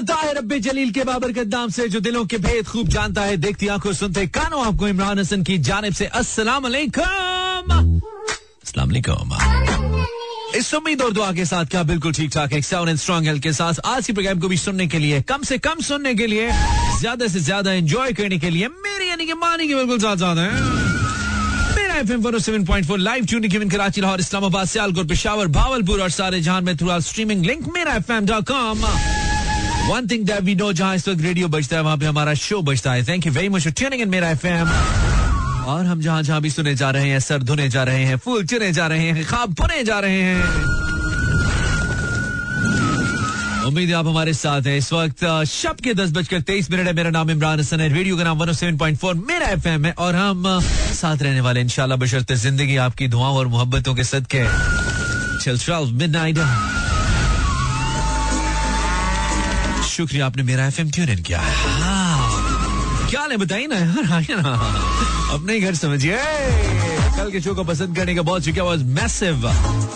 ताहिर अब्बे जलील के बाबर के दाम से, जो दिलों के भेद खूब जानता है, देखती आँखों सुनते कानों आपको इमरान हसन की जानब से, अस्सलाम वालेकुम इस उम्मीद और दुआ के साथ क्या बिल्कुल ठीक ठाक है साउंड एंड स्ट्रॉन्ग हेल्थ के साथ आज की प्रोग्राम को भी सुनने के लिए, कम से कम सुनने के लिए, ज़्यादा से ज़्यादा एंजॉय करने के लिए, मेरी यानी कि मानी के बिल्कुल साथ है। मेरा एफएम 107.4 लाइव कराची इस्लामाबाद, सियालकोट, पेशावर भावलपुर और सारे जहाँ में through our streaming link Mera FM dot com one thing that we know जहाँ इस वक्त रेडियो बजता है, वहाँ पे हमारा शो बजता है। Thank you very much for tuning in Mera FM और हम जहाँ जहाँ भी सुने जा रहे हैं, सर धुने जा रहे हैं, फूल चुने जा रहे हैं, खाब बुने जा रहे हैं। उम्मीद है आप हमारे साथ हैं। इस वक्त शब के दस बजकर तेईस मिनट है। मेरा नाम इमरान हसन है। रेडियो का नाम one seven point four Mera F M है। और हम साथ रहने वाले इंशाल्लाह बशरते ज़िंदगी आपकी, दुआओं और मोहब्बतों के सदके। मिड नाइट शुक्रिया, आपने मेरा एफ़ एम ट्यून इन किया? है। हाँ। क्या हाल बताइए ना, यार आइए ना। अपने घर समझिए। कल के शो को पसंद करने का बहुत शुक्रिया was massive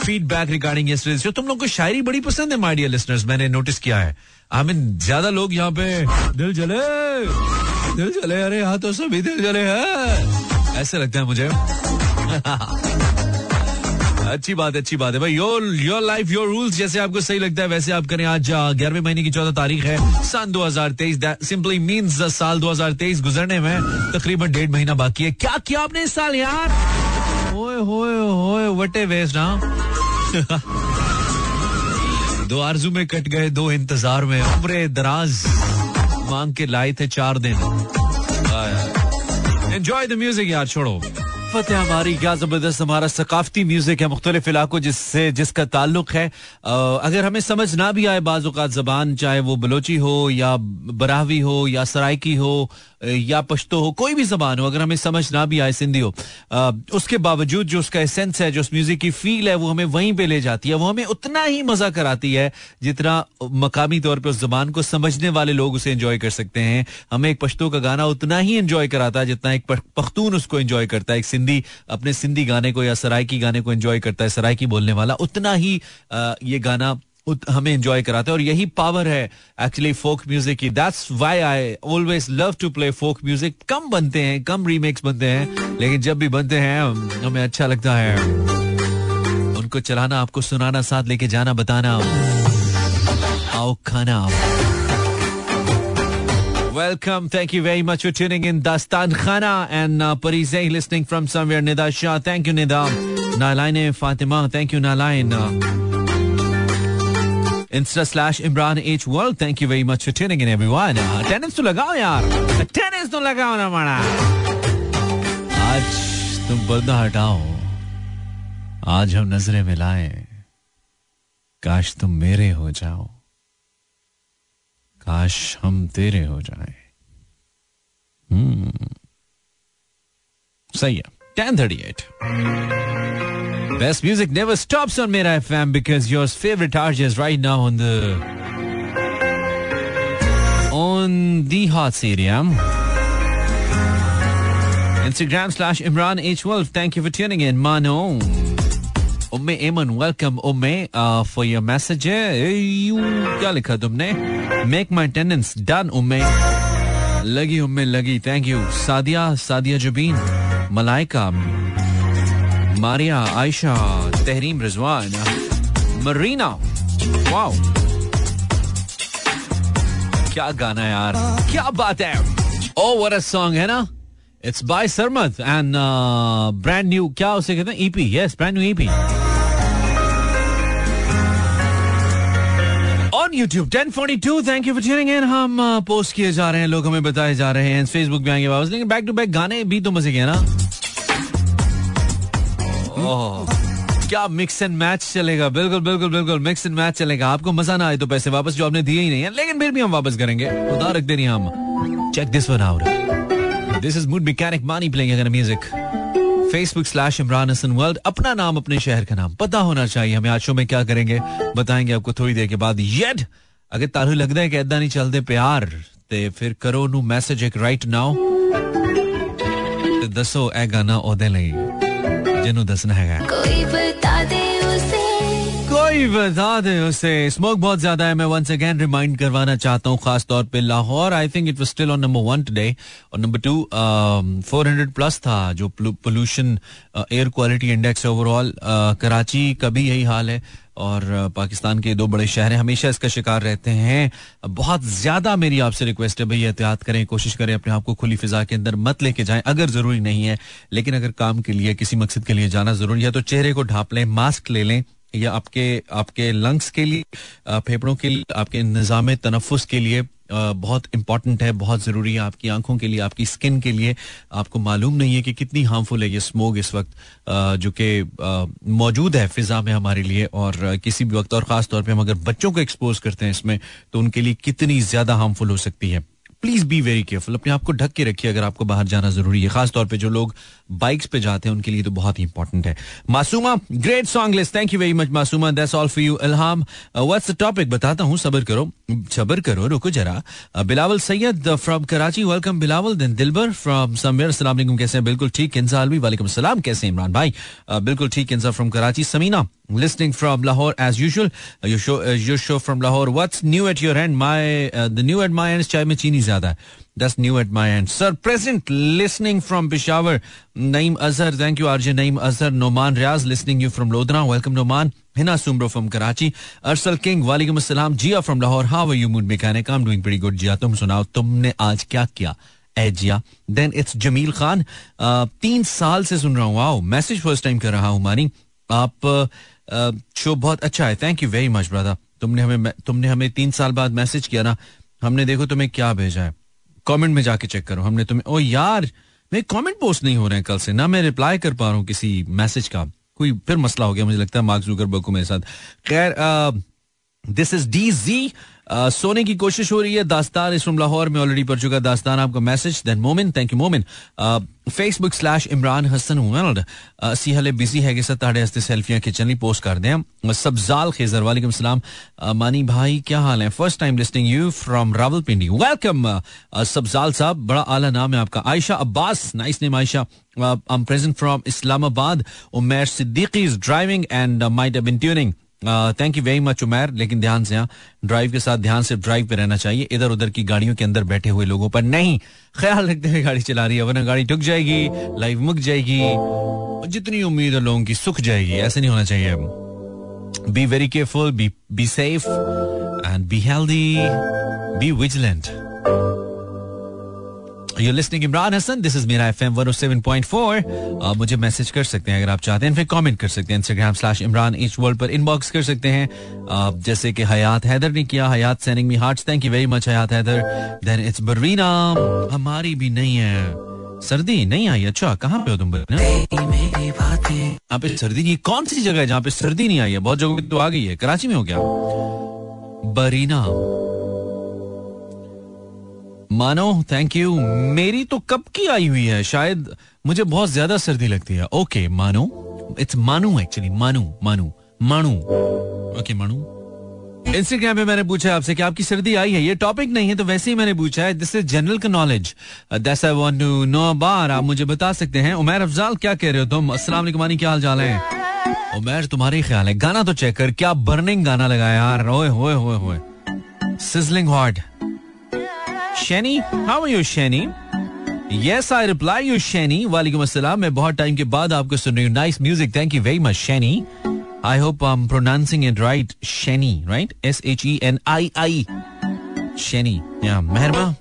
feedback regarding show तुम लोग को शायरी बड़ी पसंद है माय डियर लिसनर्स मैंने नोटिस किया है। आई मीन ज़्यादा लोग यहाँ पे, दिल जले। दिल जले, अरे हाँ तो सभी दिल जले है। ऐसे लगता है मुझे। अच्छी बात अच्छी बात है। भाई your your life your rules जैसे आपको सही लगता है, वैसे आप करें। आज ग्यारहवें महीने की चौदह तारीख है, सन 2023 सिंपली मींस साल 2023 गुजरने में तकरीबन डेढ़ महीना बाकी है। क्या किया आपने इस साल यार? ओए, होए होए वटे वेस्ट ना दो आरज़ू में कट गए, दो इंतज़ार में। उम्र दराज मांग के लाए थे चार दिन। एंजॉय द म्यूज़िक यार, छोड़ो। है हमारी क्या ज़बरदस्त हमारा सकाफती म्यूज़िक है मुख्तलिफ़ इलाकों जिससे, जिसका ताल्लुक है। अगर हमें समझ ना भी आए बाजुकात जबान, चाहे वो बलोची हो, या बराहवी हो, या सराइकी हो, या पश्तो हो, कोई भी जबान हो, अगर हमें समझ ना भी आए सिंधी हो उसके बावजूद जो उसका एसेंस है, जो उस म्यूज़िक की फील है, वो हमें वहीं पे ले जाती है। वो हमें उतना ही मज़ा कराती है, जितना मकामी तौर पर उस जबान को समझने वाले लोग उसे एंजॉय कर सकते हैं। हमें एक पश्तो का गाना उतना ही एंजॉय कराता है, जितना एक पख्तून उसको एंजॉय करता है, एक सिंधी, अपने सिंधी गाने को या सराइकी गाने को एंजॉय करता है सराइकी बोलने वाला, उतना ही ये गाना हमें एंजॉय कराता है और यही पावर है एक्चुअली फोक म्यूज़िक की। That's why I always love to play folk music कम बनते हैं, कम रीमेक्स बनते हैं, लेकिन जब भी बनते हैं, हमें अच्छा लगता है। उनको चलाना, आपको सुनाना, साथ लेके जाना, बताना। आओ खाना। Welcome. Thank you very much for tuning in. Dastan Khana and uh, Parizeh listening from somewhere. Nida Shah. Thank you, Nida. Nalaine Fatima. Thank you, Nalain. Uh, Insta slash Imran H World. Thank you very much for tuning in, everyone. Uh, attendance to लगाओ यार. Attendance to लगाओ ना माना. आज तुम पर्दा हटाओ. आज हम नजरें मिलाएं. काश तुम मेरे हो जाओ. काश हम तेरे हो जाए हम्म सही है ten thirty at best music never stops on Mera F M because your favourite RJ is right now on the on the hot serum Instagram slash Imran H12. Thank you for tuning in. Mano. Umme Aiman welcome Umme for your message क्या लिखा तुमने? Make my attendance done Umme लगी उम्मे लगी thank you Sadia Sadia Jabeen, Malaika, Maria, Ayesha, Tehreem Rizwan, Marina wow क्या गाना यार, क्या बात है। ओ वर सॉन्ग है ना? It's by Sarmad and brand new क्या उसे कहते हैं? EP yes brand new EP on YouTube 1042 thank you for tuning in हम पोस्ट uh, किए जा रहे हैं लोग हमें बताए जा रहे हैं। फेसबुक पे आएँगे वापस। लेकिन बैक टू बैक गाने भी तो मज़े के ना। क्या मिक्स एंड मैच चलेगा? बिल्कुल बिल्कुल बिल्कुल मिक्स एंड मैच चलेगा। आपको मज़ा ना आए तो पैसे वापस जो आपने दिए ही नहीं है लेकिन फिर भी हम वापस करेंगे। खुदा रख दे रही हम। Check this one out this is mood mechanic Maani playing music Facebook slash Imran Hasan world अपना नाम अपने शहर का नाम पता होना चाहिए हमें आज शो में क्या करेंगे बताएंगे आपको थोड़ी देर के बाद येड अगर तारू लगता है कि ऐदा नहीं चलते प्यार ते फिर करो नु मैसेज एक राइट नाउ ते दसो ए गाना ओदे ਲਈ ਜਿਹਨੂੰ ਦੱਸਣਾ ਹੈਗਾ ਕੋਈ ਬਤਾ ਦੇ ਉਸੇ कोई बता दे उसे स्मोक बहुत ज़्यादा है। मैं वंस अगेन रिमाइंड करवाना चाहता हूँ खास तौर पे Lahore. I think it was still on number one today और number two four hundred plus था जो pollution air quality index overall Karachi का भी यही हाल है। और uh, पाकिस्तान के दो बड़े शहर हमेशा इसका शिकार रहते हैं। बहुत ज़्यादा मेरी आपसे रिक्वेस्ट है भाई एहतियात करें कोशिश करें अपने आप को खुली फिजा के अंदर मत लेके जाएँ अगर ज़रूरी नहीं है। लेकिन अगर काम के लिए किसी मकसद के लिए जाना ज़रूरी है तो चेहरे को ढाप लें मास्क ले लें या आपके आपके लंग्स के लिए फेफड़ों के लिए, आपके निज़ाम तनफुस के लिए बहुत इंपॉर्टेंट है, बहुत ज़रूरी है आपकी आँखों के लिए, आपकी स्किन के लिए। आपको मालूम नहीं है कि कितनी हार्मफुल है ये स्मोक इस वक्त जो कि मौजूद है फिजा में हमारे लिए और किसी भी वक्त और ख़ास तौर पे हम अगर बच्चों को एक्सपोज करते हैं इसमें तो उनके लिए कितनी ज़्यादा हार्मफुल हो सकती है। प्लीज़ बी वेरी केयरफुल अपने आप को ढक के रखिए अगर आपको बाहर जाना ज़रूरी है। खासतौर पे जो लोग बाइक्स पे जाते हैं, उनके लिए तो बहुत ही इंपॉर्टेंट है। Masooma great song list thank you very much Masooma. That's all for you Ilham what's the topic बताता हूँ, सबर करो। सबर करो, रुको जरा। Bilawal Syed from Karachi. Welcome Bilawal. Then Dilbar from somewhere अस्सलाम वालेकुम कैसे हैं? बिल्कुल ठीक किंसा अलवी वालेकुम सलाम. कैसे हैं इमरान भाई? बिल्कुल ठीक Kinsa from Karachi. Sameena listening from Lahore as usual. Uh, your show, uh, your show from Lahore. What's new at your end? My uh, the new at my end is chai chini zyada hai. That's new at my end. Sir, present listening from Peshawar. Naeem Azhar, thank you, RJ Naeem Azhar. Noman Riaz listening you from Lodhra. Welcome, Noman. Hina Sumro from Karachi. Arsal King, walaikum assalam. Jia from Lahore. How are you, mood mechanic? I'm doing pretty good. Jia, tum sunao. तुमने आज क्या किया? एजिया then it's Jameel Khan तीन साल से सुन रहा हूँ वाओ मैसेज फ़र्स्ट टाइम कर रहा हूँ मानी आप शो बहुत अच्छा है। Thank you very much brother तुमने हमें तुमने हमें तीन साल बाद मैसेज किया ना, हमने देखो तुम्हें क्या भेजा है। कमेंट में जाके चेक करो। हमने तुम्हें, ओ यार, मेरे कमेंट पोस्ट नहीं हो रहे हैं कल से। ना मैं रिप्लाई कर पा रहा हूँ किसी मैसेज का। कोई फिर मसला हो गया, मुझे लगता है मार्क जुकरबर्ग को मेरे साथ। खैर दिस इज़ डी जी सोने की कोशिश हो रही है। दास्तान इस लाहौर में ऑलरेडी पढ़ चुका दास्तान, आपका message then Momin thank you Momin. Facebook slash Imran Hasan world सी हले बिज़ी है कि सताड़े हस्ते सेल्फियाँ खिंचनी पोस्ट कर दें सबजाल खेजर, वालेकुम सलाम। मानी भाई, क्या हाल है? First time listening you from Rawalpindi. Welcome सबजाल साहब, बड़ा आला नाम है आपका। Ayesha Abbas nice name Ayesha. I am present from Islamabad. Umer Siddiqui is driving and might been tuning thank you very much Umair लेकिन ध्यान से ड्राइव के साथ ध्यान से ड्राइव पे रहना चाहिए इधर उधर की गाड़ियों के अंदर बैठे हुए लोगों पर नहीं ख्याल रखते हुए गाड़ी चला रही है वरना गाड़ी टुक जाएगी लाइफ मुक जाएगी जितनी उम्मीद है लोगों की सुख जाएगी ऐसे नहीं होना चाहिए be very careful be be safe and be healthy be vigilant You're listening Imran Hasan this is Mera F M one seven point four मुझे मैसेज कर सकते हैं अगर आप चाहते हैं फिर कमेंट कर सकते हैं Instagram slash Imran H world पर इनबॉक्स कर सकते हैं। uh, जैसे कि हयात हैदर ने किया Hayat sending me hearts thank you very much Hayat Haider then it's Bareena हमारी भी नहीं है। सर्दी नहीं आई? अच्छा कहाँ पे हो तुम यहाँ पे सर्दी नहीं कौन सी जगह है जहाँ पे सर्दी नहीं आई है? बहुत जगह तो आ गई है। कराची में हो क्या? बरीना। मानो थैंक यू मेरी तो कब की आई हुई है? शायद मुझे बहुत ज़्यादा सर्दी लगती है। ओके मानो। इट्स मानू एक्चुअली मानू मानू। मानू। ओके मानू। इंस्टाग्राम पे मैंने पूछा आपसे कि आपकी सर्दी आई है? ये टॉपिक नहीं है तो वैसे ही मैंने पूछा है। दिस इज़ जनरल का knowledge that's I want to know बार आप मुझे बता सकते हैं। उमर अफजाल, क्या कह रहे हो तुम? अस्सलाम वालेकुम क्या हाल चाल है? उमर, तुम्हारे ख्याल है। गाना तो चेक कर। क्या बर्निंग गाना लगाया? यार, ओए होए होए होए sizzling hot Shaini how you Shaini yes I reply you Shaini वालेकुम अस्सलाम मैं बहुत टाइम के बाद आपको सुन रही हूँ. Nice music thank you very much Shaini I hope I am pronouncing it right Shaini right S H E N I I Shaini या मेहरबा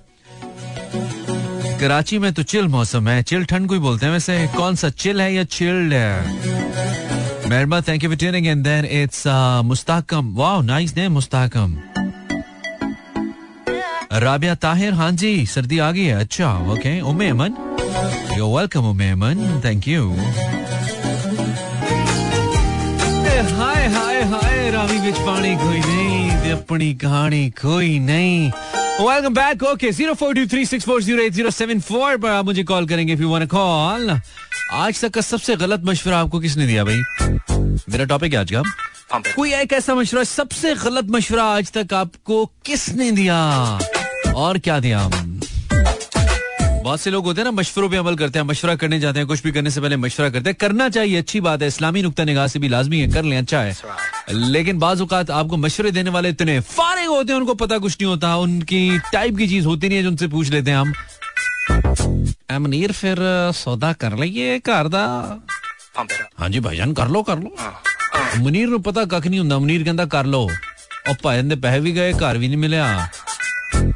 कराची में तो चिल मौसम है चिल ठंड को ही बोलते हैं वैसे. कौन सा चिल है या चिल्ड है? Mehraba thank you for tuning and then it's Mustaqam wow nice name Mustaqam Rabia Tahir हाँ जी सर्दी आ गई है। अच्छा ओके उमे Aman. You welcome Umme Aman thank you हाय हाय हाय रामी बिच पानी कोई नहीं अपनी कहानी कोई नहीं। Welcome back okay zero four two three six four zero eight zero seven four पर आप मुझे कॉल करेंगे इफ़ यू वांट कॉल आज तक का सबसे गलत मशवरा आपको किसने दिया भाई? मेरा टॉपिक है आज का। कोई एक ऐसा मशवरा सबसे गलत मशवरा आज तक आपको किसने दिया? और क्या दिया हम? बहुत से लोग होते हैं ना मशवरों पे अमल करते हैं मशवरा करने जाते हैं कुछ भी करने से पहले मशवरा करते हैं। करना चाहिए अच्छी बात है इस्लामी नुकता निगाह से भी लाजमी है कर लें अच्छा है। लेकिन बाज़ात आपको मशवरे देने वाले इतने फारे होते हैं उनको पता कुछ नहीं होता उनकी टाइप की चीज़ होती नहीं है जो उनसे पूछ लेते हैं हम। अमनीर फिर सौदा कर लीए घर का हाँ जी भाईजान कर लो कर लो। हाँ। मुनीर पता कख नहीं होंगे मुनीर कहता कर लो। और भाई पैसे भी गए घर भी नहीं मिले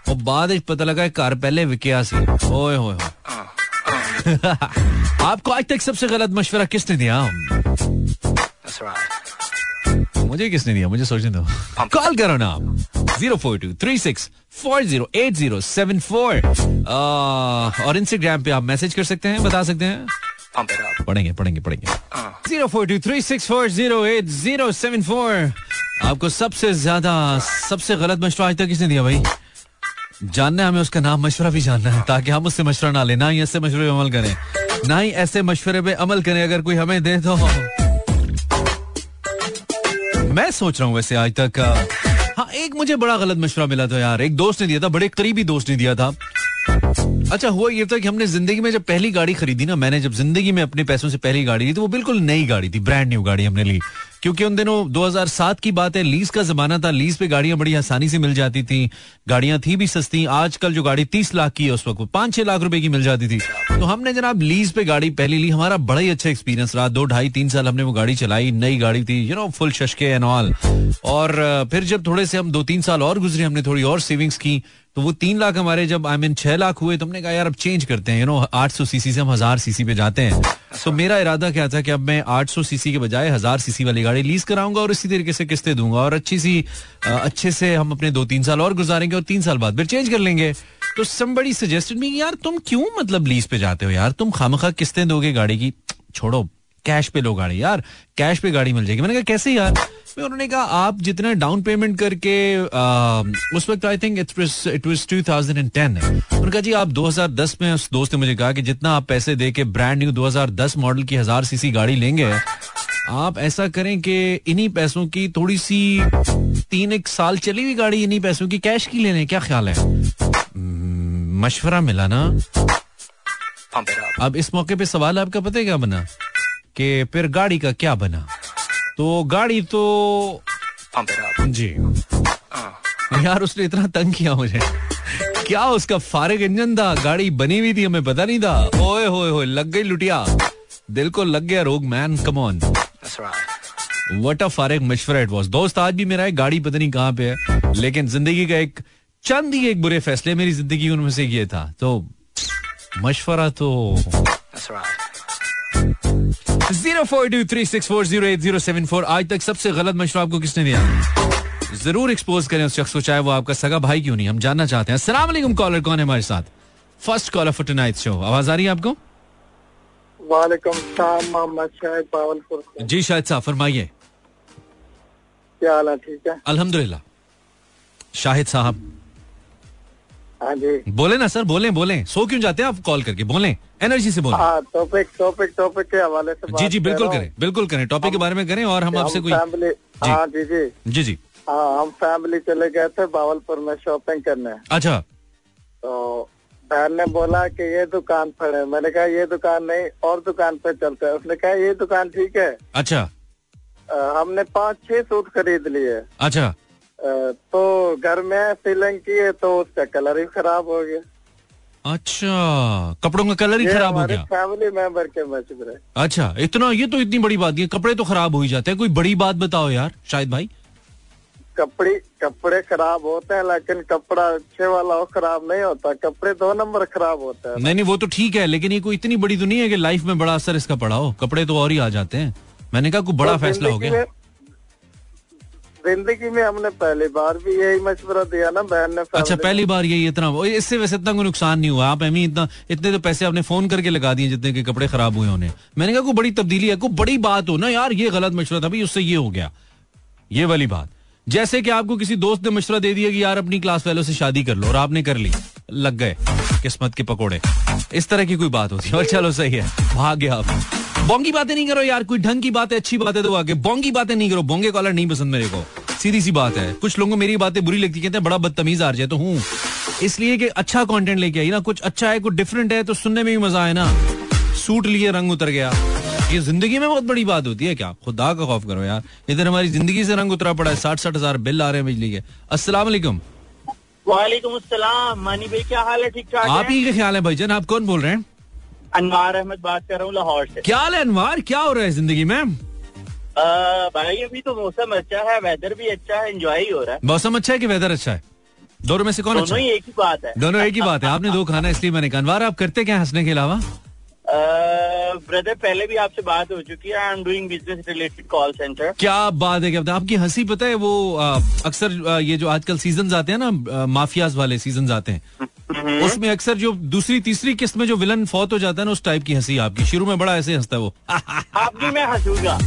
और बाद पता लगा कार पहले विकिया से आपको आज तक सबसे गलत मशवरा किसने दिया right. मुझे किसने दिया? मुझे सोचने दो। कॉल करो ना। आप zero four two three six four zero eight zero seven four. और इंस्टाग्राम पे आप मैसेज कर सकते हैं बता सकते हैं। पढ़ेंगे पढ़ेंगे पढ़ेंगे। Zero four two three six four zero eight zero seven four. आपको सबसे ज़्यादा सबसे गलत मशवरा आज तक किसने दिया भाई? जानना है हमें, उसका नाम मशवरा भी जानना है, ताकि हम उससे मशवरा ना लें, ना ही ऐसे मशवरे पे अमल करें, ना ही ऐसे मशवरे पे अमल करें, अगर कोई हमें दे तो। मैं सोच रहा हूँ वैसे आज तक हाँ एक मुझे बड़ा गलत मशवरा मिला था यार, एक दोस्त ने दिया था, बड़े करीबी दोस्त ने दिया था। अच्छा हुआ ये था कि हमने ज़िंदगी में जब पहली गाड़ी खरीदी ना, मैंने जब ज़िंदगी में अपने पैसों से पहली गाड़ी ली तो वो बिल्कुल नई गाड़ी थी ब्रांड न्यू गाड़ी हमने ली। क्योंकि उन दिनों 2007 की बात है, लीज का जमाना था, लीज पे गाड़ियाँ बड़ी आसानी से मिल जाती थी, गाड़ियाँ थी भी सस्ती, आजकल जो गाड़ी तीस लाख की है, उस वक्त पाँच छह लाख रुपए की मिल जाती थी। तो हमने जनाब लीज पे गाड़ी पहली ली, हमारा बड़ा ही अच्छा एक्सपीरियंस रहा। दो ढाई तीन साल हमने वो गाड़ी चलाई, नई गाड़ी थी यू नो फुल शशके एंड ऑल और फिर जब थोड़े से हम दो तीन साल और गुजरे, हमने थोड़ी और सेविंग्स की तो वो तीन लाख हमारे जब आई मीन छह लाख हुए तो हमने कहा, यार, अब चेंज करते हैं यू नो आठ सौ सीसी से हम हज़ार सीसी पे जाते हैं। तो मेरा इरादा क्या था कि अब मैं आठ सौ सीसी के बजाय हज़ार सीसी वाली गाड़ी लीज कराऊँगा और इसी तरीके से किस्तें दूँगा और अच्छी सी अच्छे से हम अपने दो तीन साल और गुजारेंगे और तीन साल बाद फिर चेंज कर लेंगे। तो समबड़ी सजेस्टेड मी यार तुम क्यों मतलब लीज पे जाते हो यार? तुम खामखा किस्तें दोगे गाड़ी की? छोड़ो कैश पे लो गाड़ी यार कैश पे गाड़ी मिल जाएगी। मैंने कहा कैसे यार? उन्होंने कहा आप जितना डाउन पेमेंट करके आ, उस वक्त आई थिंक इट वाज 2010 उन्होंने कहा जी आप 2010 में उस दोस्त ने मुझे कहा कि जितना आप पैसे दे के ब्रांड न्यू 2010 मॉडल की हज़ार सीसी गाड़ी लेंगे आप ऐसा करें कि इन्हीं पैसों की थोड़ी सी तीन एक साल चली हुई गाड़ी इन्हीं पैसों की कैश की ले लें क्या ख्याल है? मशवरा मिला ना? अब इस मौके पे सवाल आपका पता है क्या बना? कि फिर गाड़ी का क्या बना? तो गाड़ी तो जी। यार उसने इतना तंग किया मुझे। क्या उसका फारिग इंजन था? गाड़ी बनी हुई थी हमें पता नहीं था। ओए होए होए लग गई लुटिया। दिल को लग गया रोग man come on what a फारिग मशवरा इट वॉज़ दोस्त आज भी मेरा है गाड़ी पता नहीं कहाँ पे है लेकिन ज़िंदगी का एक चंद ही एक बुरे फैसले मेरी ज़िंदगी उनमें से ये था। तो मशवरा तो zero four two three six four zero eight zero seven four. आज तक सबसे गलत मशवरा आपको किसने दिया? ज़रूर एक्सपोज करें उस शख्स को चाहे वो आपका सगा भाई क्यों नहीं हम जानना चाहते हैं। असला कॉलर कौन है हमारे साथ? First caller for tonight show आवाज़ आ रही है आपको? वालेकुम मोहम्मद शाहिद बावलपुर जी शायद साहब फरमाइए। क्या हाल है? ठीक है? अल्हम्दुलिल्लाह। शाहिद साहब। हाँ जी। बोले ना सर बोले बोले। सो क्यों जाते हैं आप कॉल करके? बोले एनर्जी से बोले। टॉपिक टॉपिक टॉपिक के हवाले से जी जी बिल्कुल करें। बिल्कुल करें। टॉपिक के बारे में करें और हम आपसे कोई फैमिली हाँ जी जी। जी जी। हाँ हम फैमिली चले गए थे बावलपुर में शॉपिंग करने। अच्छा। तो बहन ने बोला कि ये दुकान पर है। मैंने कहा ये दुकान नहीं और दुकान पर चलते हैं। उसने कहा ये दुकान ठीक है। अच्छा। आ, हमने पाँच छह सूट खरीद लिए। अच्छा। तो घर में सीलिंग किए तो उसका कलर ही खराब हो गया। अच्छा। कपड़ों का कलर ही खराब हो गया? फैमिली मेंबर के मशवरे अच्छा इतना ये तो इतनी बड़ी बात है। कपड़े तो खराब हो ही जाते हैं। कोई बड़ी बात बताओ यार शायद भाई। कपड़े कपड़े खराब होते हैं लेकिन कपड़ा अच्छे वाला हो खराब नहीं होता। कपड़े दो नंबर खराब होते हैं। नहीं नहीं वो तो ठीक है लेकिन ये कोई इतनी बड़ी तो नहीं है कि लाइफ में बड़ा असर इसका पड़ा हो। कपड़े तो और ही आ जाते हैं। मैंने कहा कोई बड़ा तो फैसला हो गया। ज़िंदगी में हमने पहली बार भी यही मशवरा दिया ना बहन ने अच्छा पहली बार यही इतना इससे वैसे इतना कोई नुकसान नहीं हुआ। आप एमी इतना इतने तो पैसे आपने फ़ोन करके लगा दिए जितने के कपड़े खराब हुए होने। मैंने कहा कोई बड़ी तब्दीली है कोई बड़ी बात हो ना यार ये गलत मशवरा था भाई उससे ये हो गया। ये वाली बात। जैसे कि आपको किसी दोस्त ने मशवरा दे दिया कि यार अपनी क्लास वालों से शादी कर लो और आपने कर ली। लग गए। किस्मत के पकोड़े। इस तरह की कोई बात होती है। और चलो, सही है। भाग गया आप बोंगी बातें नहीं करो यार। कोई ढंग की बात है अच्छी बात तो आगे। बोंगी बातें नहीं करो। बोंगे कॉलर नहीं पसंद मेरे को। सीधी सी बात है। कुछ लोगों को मेरी बातें बुरी लगती कहते हैं, बड़ा बदतमीज आ जाए तो हूँ। इसलिए कि अच्छा कंटेंट लेके आई ना। कुछ अच्छा है, कुछ डिफरेंट है तो सुनने में भी मज़ा आए ना। सूट लिए, रंग उतर गया। ये ज़िंदगी में बहुत बड़ी बात होती है क्या? खुदा का खौफ करो यार। इधर हमारी ज़िंदगी से रंग उतरा पड़ा है। साठ साठ हज़ार बिल आ रहे हैं बिजली के। अस्सलाम वालेकुम। वालेकुम अस्सलाम। मानी भाई क्या हाल है? ठीक ठाक आप ही? के ख्याल है भाईजान। आप कौन बोल रहे हैं? अनवार अहमद बात कर रहा हूँ लाहौर से। क्या हाल है अनवार? क्या हो रहा है ज़िंदगी में? आ, भाई अभी तो मौसम अच्छा है वेदर भी अच्छा है एंजॉय ही हो रहा है। मौसम अच्छा है कि वेदर अच्छा है? दोनों में से कौन अच्छा दोनों ही एक ही बात है। दोनों एक ही बात है। आपने दो खाना इसलिए मैंने कहा। अनवार आप करते क्या हंसने के अलावा? ब्रदर पहले भी आपसे बात हो चुकी है। I am doing business related call center क्या बात है क्या आपकी हँसी पता है वो अक्सर ये जो आजकल सीज़न आते हैं ना माफियाज वाले सीज़न आते हैं। उसमें अक्सर जो दूसरी तीसरी किस्त में जो विलन फौत हो जाता है ना उस टाइप की हँसी आपकी। शुरू में बड़ा ऐसे हंसता है वो। आप भी मैं हंसूँगा।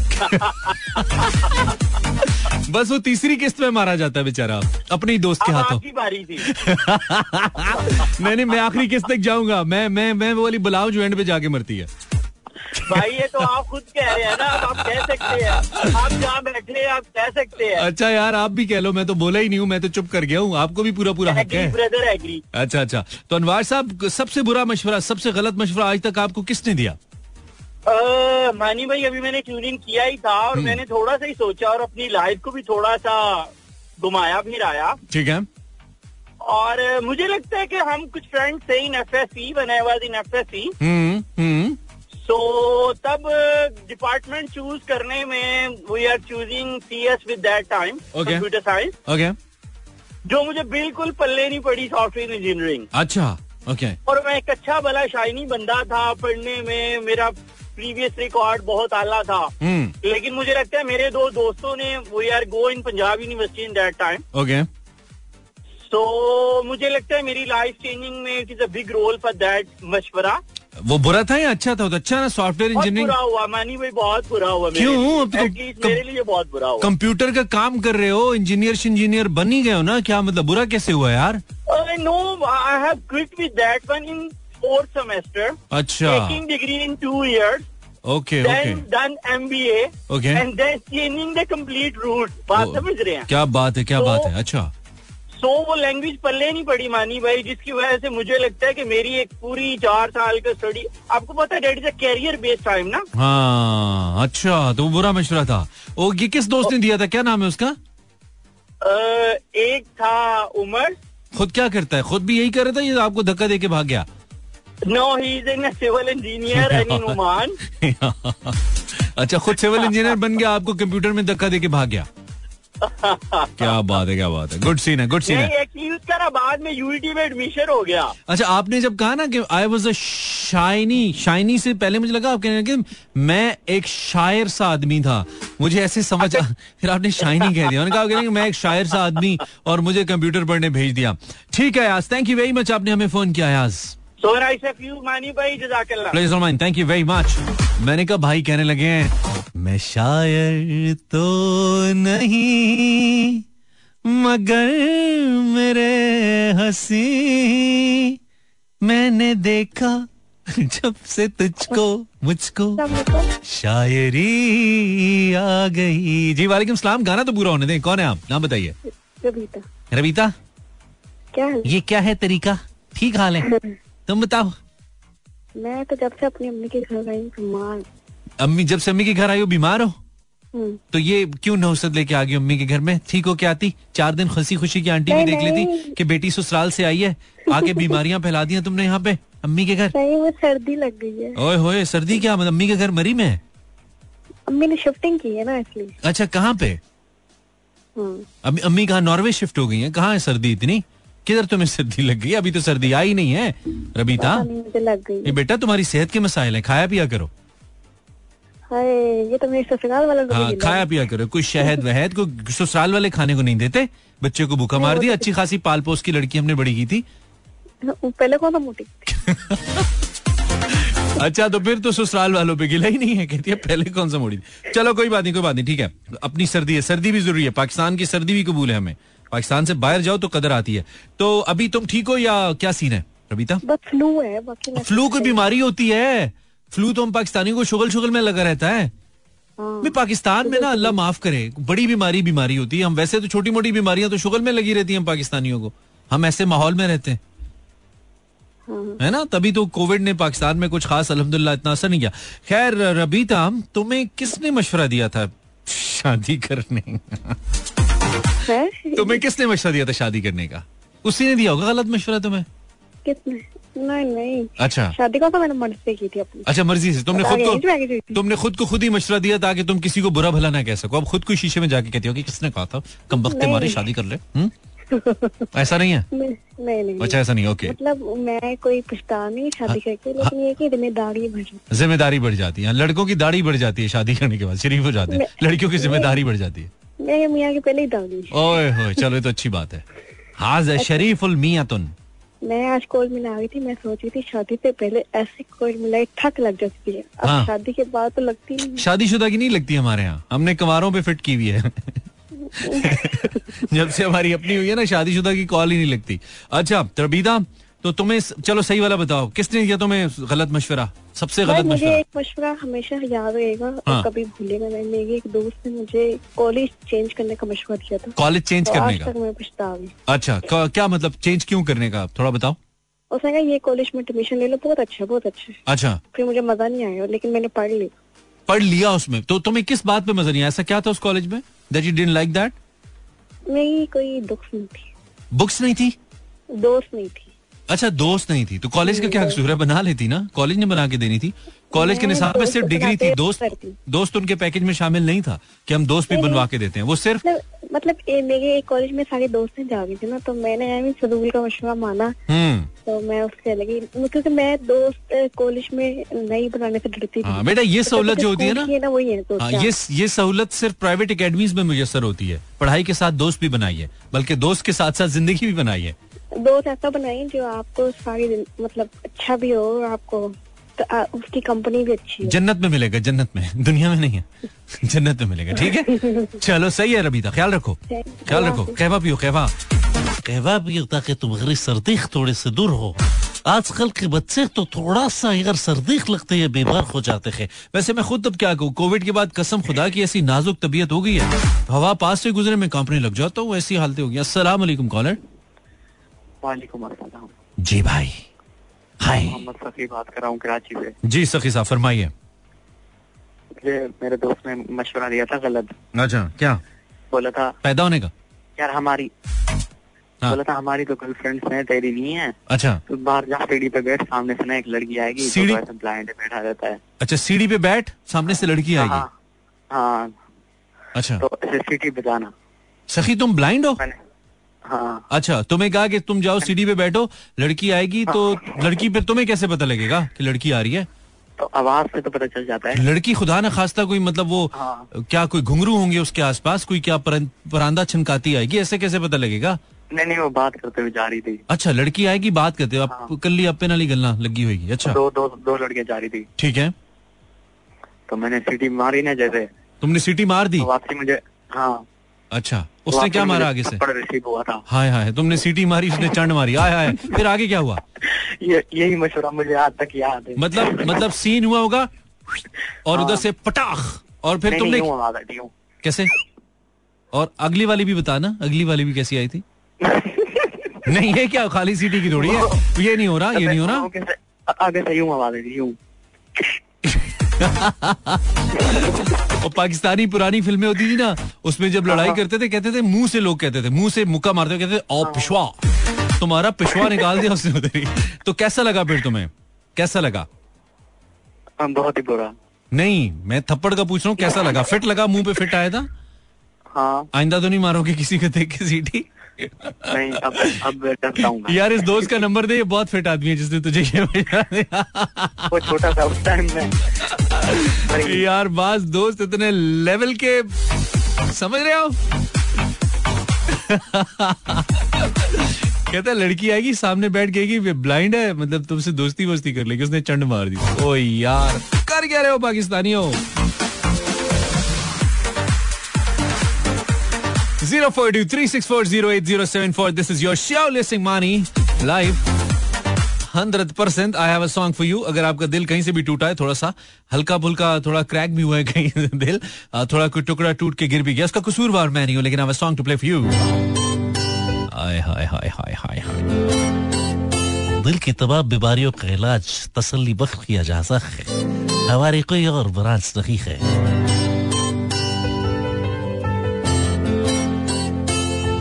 बस वो तीसरी किस्त में मारा जाता है बेचारा। अपने ही दोस्त के हाथों। बारी थी। नहीं नहीं मैं आखिरी किस्त तक जाऊँगा। मैं मैं मैं वो वाली बुलाव जो एंड पे जाके मरती है। भाई ये तो आप खुद कह रहे हैं ना आप कह सकते हैं। आप जहाँ बैठे हैं आप कह सकते हैं। अच्छा यार आप भी कह लो मैं तो बोला ही नहीं हूँ मैं तो चुप कर गया हूँ। आपको भी पूरा पूरा हक है। ब्रदर एग्री अच्छा अच्छा। तो अनवार साहब सबसे बुरा मशवरा सबसे गलत मशवरा आज तक आपको किसने दिया? मानी भाई अभी मैंने ट्यून इन किया ही था हम्म। और मैंने थोड़ा सा ही सोचा और अपनी लाइफ को भी थोड़ा सा घुमाया फिर आया। ठीक है। और मुझे लगता है कि हम कुछ फ्रेंड्स थे इन एफ़ एस सी बनाए was in F S C hmm hmm. So तब डिपार्टमेंट चूज़ करने में we are choosing C S with that time computer science okay जो मुझे बिल्कुल पल्ले नहीं पड़ी सॉफ्टवेयर इंजीनियरिंग अच्छा ओके okay. और मैं एक अच्छा भला शाइनी बंदा था पढ़ने में मेरा प्रीवियस रिकॉर्ड बहुत आला था। हम्म। लेकिन मुझे लगता है मेरे दो दोस्तों ने we are go in Punjab university in that time okay तो मुझे लगता है मेरी लाइफ चेंजिंग में it is a big role for that मशवरा। वो बुरा था या अच्छा था? वो तो अच्छा ना सॉफ्टवेयर इंजीनियरिंग बुरा हुआ मानी भाई बहुत बुरा हुआ क्यों? अब तो कम- मेरे लिए बहुत बुरा हुआ। कंप्यूटर का काम कर रहे हो इंजीनियर इंजीनियर बन ही गए हो ना? क्या मतलब बुरा कैसे हुआ यार? No I have quit with that one in fourth semester अच्छा। Taking degree in two years okay okay then done MBA Okay. and then changing the complete route. बात समझ रहे हैं? क्या बात है क्या तो- बात है? अच्छा। सो वो लैंग्वेज पल्ले नहीं पड़ी मानी भाई जिसकी वजह से मुझे लगता है कि मेरी एक पूरी चार साल का स्टडी आपको पता है that is a career based time ना? हाँ अच्छा तो बुरा मशवरा था। ओ ये किस दोस्त ने दिया था? क्या नाम है उसका? एक था उमर। खुद क्या करता है? खुद भी यही कर रहा था या आपको धक्का दे के भाग गया? No he is in civil engineer and in Oman अच्छा खुद सिविल इंजीनियर बन गया आपको कंप्यूटर में धक्का दे के भाग गया। क्या बात है क्या बात है। गुड सीन है गुड सीन है। उसका बाद में यूईटी में एडमिशन हो गया। अच्छा आपने जब कहा ना कि I was a Shaini Shaini से पहले मुझे लगा आप कहने कि मैं एक शायर सा आदमी था। मुझे ऐसे समझ आ, फिर आपने शाइनी कह दिया। उन्होंने कहा कि मैं एक शायर सा आदमी और मुझे कंप्यूटर पढ़ने भेज दिया। ठीक है याज थैंक यू वेरी मच आपने हमें फ़ोन किया याज थैंक यू वेरी मच मैंने कहा भाई कहने लगे हैं मैं शायर तो नहीं मगर मेरे हँसी मैंने देखा जब से तुझको मुझको शायरी आ गई। जी वालेकुम सलाम। गाना तो पूरा होने दें। कौन है आप? नाम बताइए। रबीता रबीता क्या हाल? ये क्या है तरीका? ठीक हाल है। तुम बताओ। मैं तो जब से अपनी अम्मी के घर आई बीमार। अम्मी जब से अम्मी के घर आई हो बीमार हो? तो ये क्यों नौसत लेके आ गई अम्मी के घर में? ठीक हो क्या आती? चार दिन खुशी खुशी की आंटी भी देख लेती। कि बेटी ससुराल से आई है। आगे बीमारियाँ फैला दी तुमने यहाँ पे अम्मी के घर। नहीं वो सर्दी लग गई है। ओए होए सर्दी क्या? मतलब अम्मी के घर मरी में? अम्मी ने शिफ्टिंग की है ना इसलिए। अच्छा कहाँ पे? हम्म। अम्मी अम्मी कहाँ नॉर्वे शिफ्ट हो गई है? कहाँ है सर्दी इतनी? किधर तुम्हें सर्दी लग गई? अभी तो सर्दी आई नहीं है रबीता। लग गई। ये बेटा तुम्हारी सेहत के मसाइल हैं खाया पिया करो। ये तो मेरे ससुराल वालों हाँ खाया पिया करो। कोई शहद वहद कोई ससुराल वाले खाने को नहीं देते? बच्चे को भूखा मार दिया अच्छी खासी पाल पोस की लड़की हमने बड़ी की थी। पहले कौन था मोटी अच्छा तो फिर तो ससुराल वालों पे गिला ही नहीं है कहती है पहले कौन सा मोड़ी। चलो कोई बात नहीं कोई बात नहीं ठीक है। अपनी सर्दी है सर्दी भी ज़रूरी है पाकिस्तान की सर्दी भी कबूल है हमें। पाकिस्तान से बाहर जाओ तो कदर आती है। तो अभी तुम ठीक हो या क्या सीन है रबीता? फ्लू है फ्लू कोई बीमारी होती है। फ्लू तो हम पाकिस्तानी को शुगल शुगल में लगा रहता है। हाँ। भी पाकिस्तान में ना अल्लाह माफ़ करे बड़ी बीमारी बीमारी होती है। हम वैसे तो छोटी मोटी बीमारियाँ तो शुगल में लगी रहती हैं हम पाकिस्तानियों को। हम ऐसे माहौल में रहते हैं। हाँ। है ना? तभी तो कोविड ने पाकिस्तान में कुछ खास अल्हम्दुलिल्लाह इतना असर नहीं किया। खैर रबीता तुम्हें किसने मशवरा दिया था शादी करने? है तुम्हें किसने मशवरा दिया था शादी करने का? उसी ने दिया होगा गलत मशवरा तुम्हें? किसने? नहीं नहीं। अच्छा। शादी को तो मैंने मर्द से की थी अपनी? अच्छा मर्ज़ी से। तुमने खुद को तुमने खुद को खुद ही मशवरा दिया ताकि तुम किसी को बुरा भला ना कह सको। अब खुद को शीशे में जाके कहती हो कि किसने कहा था? कम वक्त मारी। शादी कर ले हम्म? ऐसा नहीं है? नहीं नहीं नहीं। अच्छा ऐसा नहीं ओके। मतलब मैं कोई पछता नहीं शादी करके लेकिन ये कि ज़िम्मेदारी बढ़ जाती ज़िम्मेदारी बढ़ जाती है। लड़कों की दाढ़ी बढ़ जाती है शादी करने के बाद शरीफ हो जाते हैं। लड़कियों की ज़िम्मेदारी बढ़ जाती है। मेरे मियाँ की पहले ही दादी ओए होए चलो ये तो अच्छी बात है। हाज शरीफ उल मियाँ तुन मैं आज कोल मिला रही थी मैं सोच रही थी शादी से पहले ऐसी कोल मिलाई ठक लग जाती है। अब हाँ। शादी के बाद तो लगती नहीं शादीशुदा की नहीं लगती हमारे यहाँ। हमने कमारों पे फिट की हुई है। जब से हमारी अपनी हुई है ना शादीशुदा की कॉल ही नहीं लगती। अच्छा तरबीदा? तो तुम्हें चलो सही वाला बताओ। किसने दिया तुम्हें गलत मशवरा? सबसे गलत मुझे मशवरा? एक मशवरा हमेशा याद रहेगा हाँ। कभी भूलेगा नहीं। मेरी एक दोस्त ने मुझे कॉलेज चेंज करने का मशवरा दिया था। कॉलेज चेंज तो करने आज का? तक मैं पछता रही अच्छा क्या मतलब चेंज क्यों करने का? थोड़ा बताओ। उसने कहा ये कॉलेज में एडमिशन ले लो बहुत अच्छा बहुत अच्छा। अच्छा। फिर मुझे मज़ा नहीं आया लेकिन मैंने पढ़ लिया। पढ़ लिया उसमें। तो तुम्हें किस बात पे मज़ा नहीं आया? ऐसा क्या था उस कॉलेज में that you didn't like that मेरी कोई दुख नहीं थी। बुक्स नहीं थी? दोस्त नहीं थी। अच्छा दोस्त नहीं थी। तो कॉलेज का क्या कसूर है? बना लेती ना? कॉलेज ने बना के देनी थी। कॉलेज के निसाब में सिर्फ़ तो डिग्री थी। दोस्त दोस्त उनके पैकेज में शामिल नहीं था कि हम दोस्त भी बनवा के देते हैं। वो सिर्फ़ मतलब मतलब ए, मेरे एक कॉलेज में सारे दोस्त जा रही थी ना तो मैंने सदूल का मशवरा माना। हम्म। तो मैं उससे लगी क्योंकि मैं दोस्त कॉलेज में नहीं बनाने से डरती थी। हाँ बेटा ये मतलब सहूलत जो होती है ना वही है तो हाँ ये ये सहूलत सिर्फ़ प्राइवेट एकेडमीज में मुयसर होती है। पढ़ाई के साथ दोस्त भी बनाइए बल्कि दोस्त के साथ साथ ज़िंदगी भी बनाइए। दोस्त ऐसा बनाए जो आपको सारी दिन- मतलब अच्छा भी हो और आपको तो, आ, उसकी कंपनी भी अच्छी हो। जन्नत में मिलेगा जन्नत में। दुनिया में नहीं है। जन्नत में मिलेगा ठीक है? चलो सही है रबीता ख्याल रखो। ख्याल रखो। कहवा पियो कहवा। कहवा पियो ताकि तुम्हारी सर्दी थोड़े से दूर हो। आजकल के बच्चे तो थोड़ा सा अगर सर्दी लगते हैं बीमार हो जाते हैं। वैसे मैं खुद अब क्या कहूँ कोविड के बाद कसम खुदा की ऐसी नाजुक तबीयत हो गई है। हवा पास से गुजरे में कांपने लग जाता हूँ ऐसी हालतें हो गई। वालेकुम कॉलर। वालेकुम अस्सलाम। जी भाई हाय। मोहम्मद सफी बात कर रहा हूँ कराची से। जी सखी साहब फरमाइए। मेरे दोस्त ने मशवरा दिया था गलत। अच्छा क्या? बोला था पैदा होने का? यार हमारी हाँ। बोला था हमारी तो गर्लफ्रेंड्स हैं तेरी नहीं है। अच्छा। तो बाहर जा सीढ़ी पे बैठ सामने से ना एक लड़की आएगी तो सीढ़ी- ऐसे ब्लाइंड बैठा रहता है। अच्छा सीढ़ी पे बैठ सामने से लड़की आएगी? हाँ हाँ। अच्छा। तो सीटी बजाना सखी तुम ब्लाइंड हो? मैंने हाँ। अच्छा तुम्हें कहा कि तुम जाओ सीढ़ी पे बैठो लड़की आएगी तो लड़की पे तुम्हें कैसे पता लगेगा कि लड़की आ रही है? तो आवाज़ से तो पता चल जाता है। लड़की खुदा ना खास्ता कोई मतलब वो हाँ। क्या कोई घुंघरू होंगे उसके आसपास? कोई क्या परांदा छनकाती आएगी? ऐसे कैसे पता लगेगा? नहीं नहीं वो बात करते हुए जा रही थी। अच्छा लड़की आएगी बात करते हुए। आप हाँ। कल्ली अपने नाली गलना लगी होगी अच्छा। दो दो दो लड़कियाँ जा रही थी। ठीक है। तो मैंने सीटी मारी ना जैसे। तुमने सीटी मार दी? तो वापसी मुझे हाँ। अच्छा उसने क्या मारा आगे से? रिसीव हुआ था। हाय हाय तुमने सीटी मारी उसने चंड मारी। हाय हाय फिर आगे क्या हुआ? ये यही मशवरा मुझे आज तक याद है। मतलब मतलब सीन हुआ होगा और उधर से पटाख और फिर तुमने। कैसे? और अगली वाली भी बता ना अगली वाली भी कैसी आई थी? नहीं ये क्या खाली सीटी की थोड़ी है? ये नहीं हो रहा ये नहीं हो रहा? आगे से- आगे से यूँ आवाज़ यूँ और पाकिस्तानी पुरानी फ़िल्में होती थी ना उसमें जब लड़ाई करते थे कहते थे मुँह से लोग कहते थे मुँह से मुक्का मारते कहते थे ओ पिशवा तुम्हारा पिशवा निकाल दिया उसने उधर ही तो कैसा लगा फिर तुम्हें? कैसा लगा? हाँ, बहुत ही बुरा। नहीं मैं थप्पड़ का पूछ रहा हूँ कैसा लगा? फिट लगा मुँह पे फिट आया था? हाँ। आइंदा तो नहीं मारोगे किसी को देख के सीटी? नहीं अब अब डरता हूँ। यार इस दोस्त का नंबर दे ये बहुत फिट आदमी है जिसने तुझे ये वो छोटा सा उस टाइम में। यार बास दोस्त इतने लेवल के समझ रहे हो कहता है, लड़की आएगी सामने बैठ गएगी ब्लाइंड है मतलब तुमसे दोस्ती वोस्ती कर लेगी उसने चंड मार दी ओ यार कर क्या रहे हो पाकिस्तानियों Zero four two three six four zero eight zero seven four. This is your show, listening Maani live. Hundred percent I have a song for you अगर आपका दिल कहीं से भी टूटा है, थोड़ा सा हल्का फुल्का थोड़ा क्रैक भी हुआ है कहीं दिल थोड़ा कोई टुकड़ा टूट के गिर भी गया, उसका कसूरवार मैं नहीं हूँ, लेकिन I song to play for you हाय हाय हाय हाय हाय हाय। दिल की तमाम बीमारियों का इलाज तसल्ली बख्श किया जा सकता है। हमारी कोई और ब्रांच नहीं है।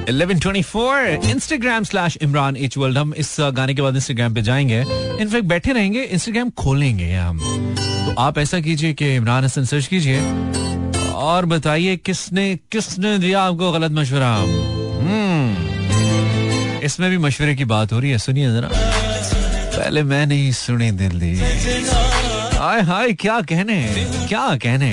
1124 Instagram slash Imran H world हम इस uh, गाने के बाद इंस्टाग्राम पे जाएँगे। इनफैक्ट बैठे रहेंगे इंस्टाग्राम खोलेंगे हम। तो आप ऐसा कीजिए कि इमरान हसन सर्च कीजिए और बताइए किसने किसने दिया आपको गलत मशवरा? हम्म। इसमें भी मशवरे की बात हो रही है सुनिए जरा। पहले मैं नहीं सुनी दिल दी। हाय हाय क्या कहने क्या कहने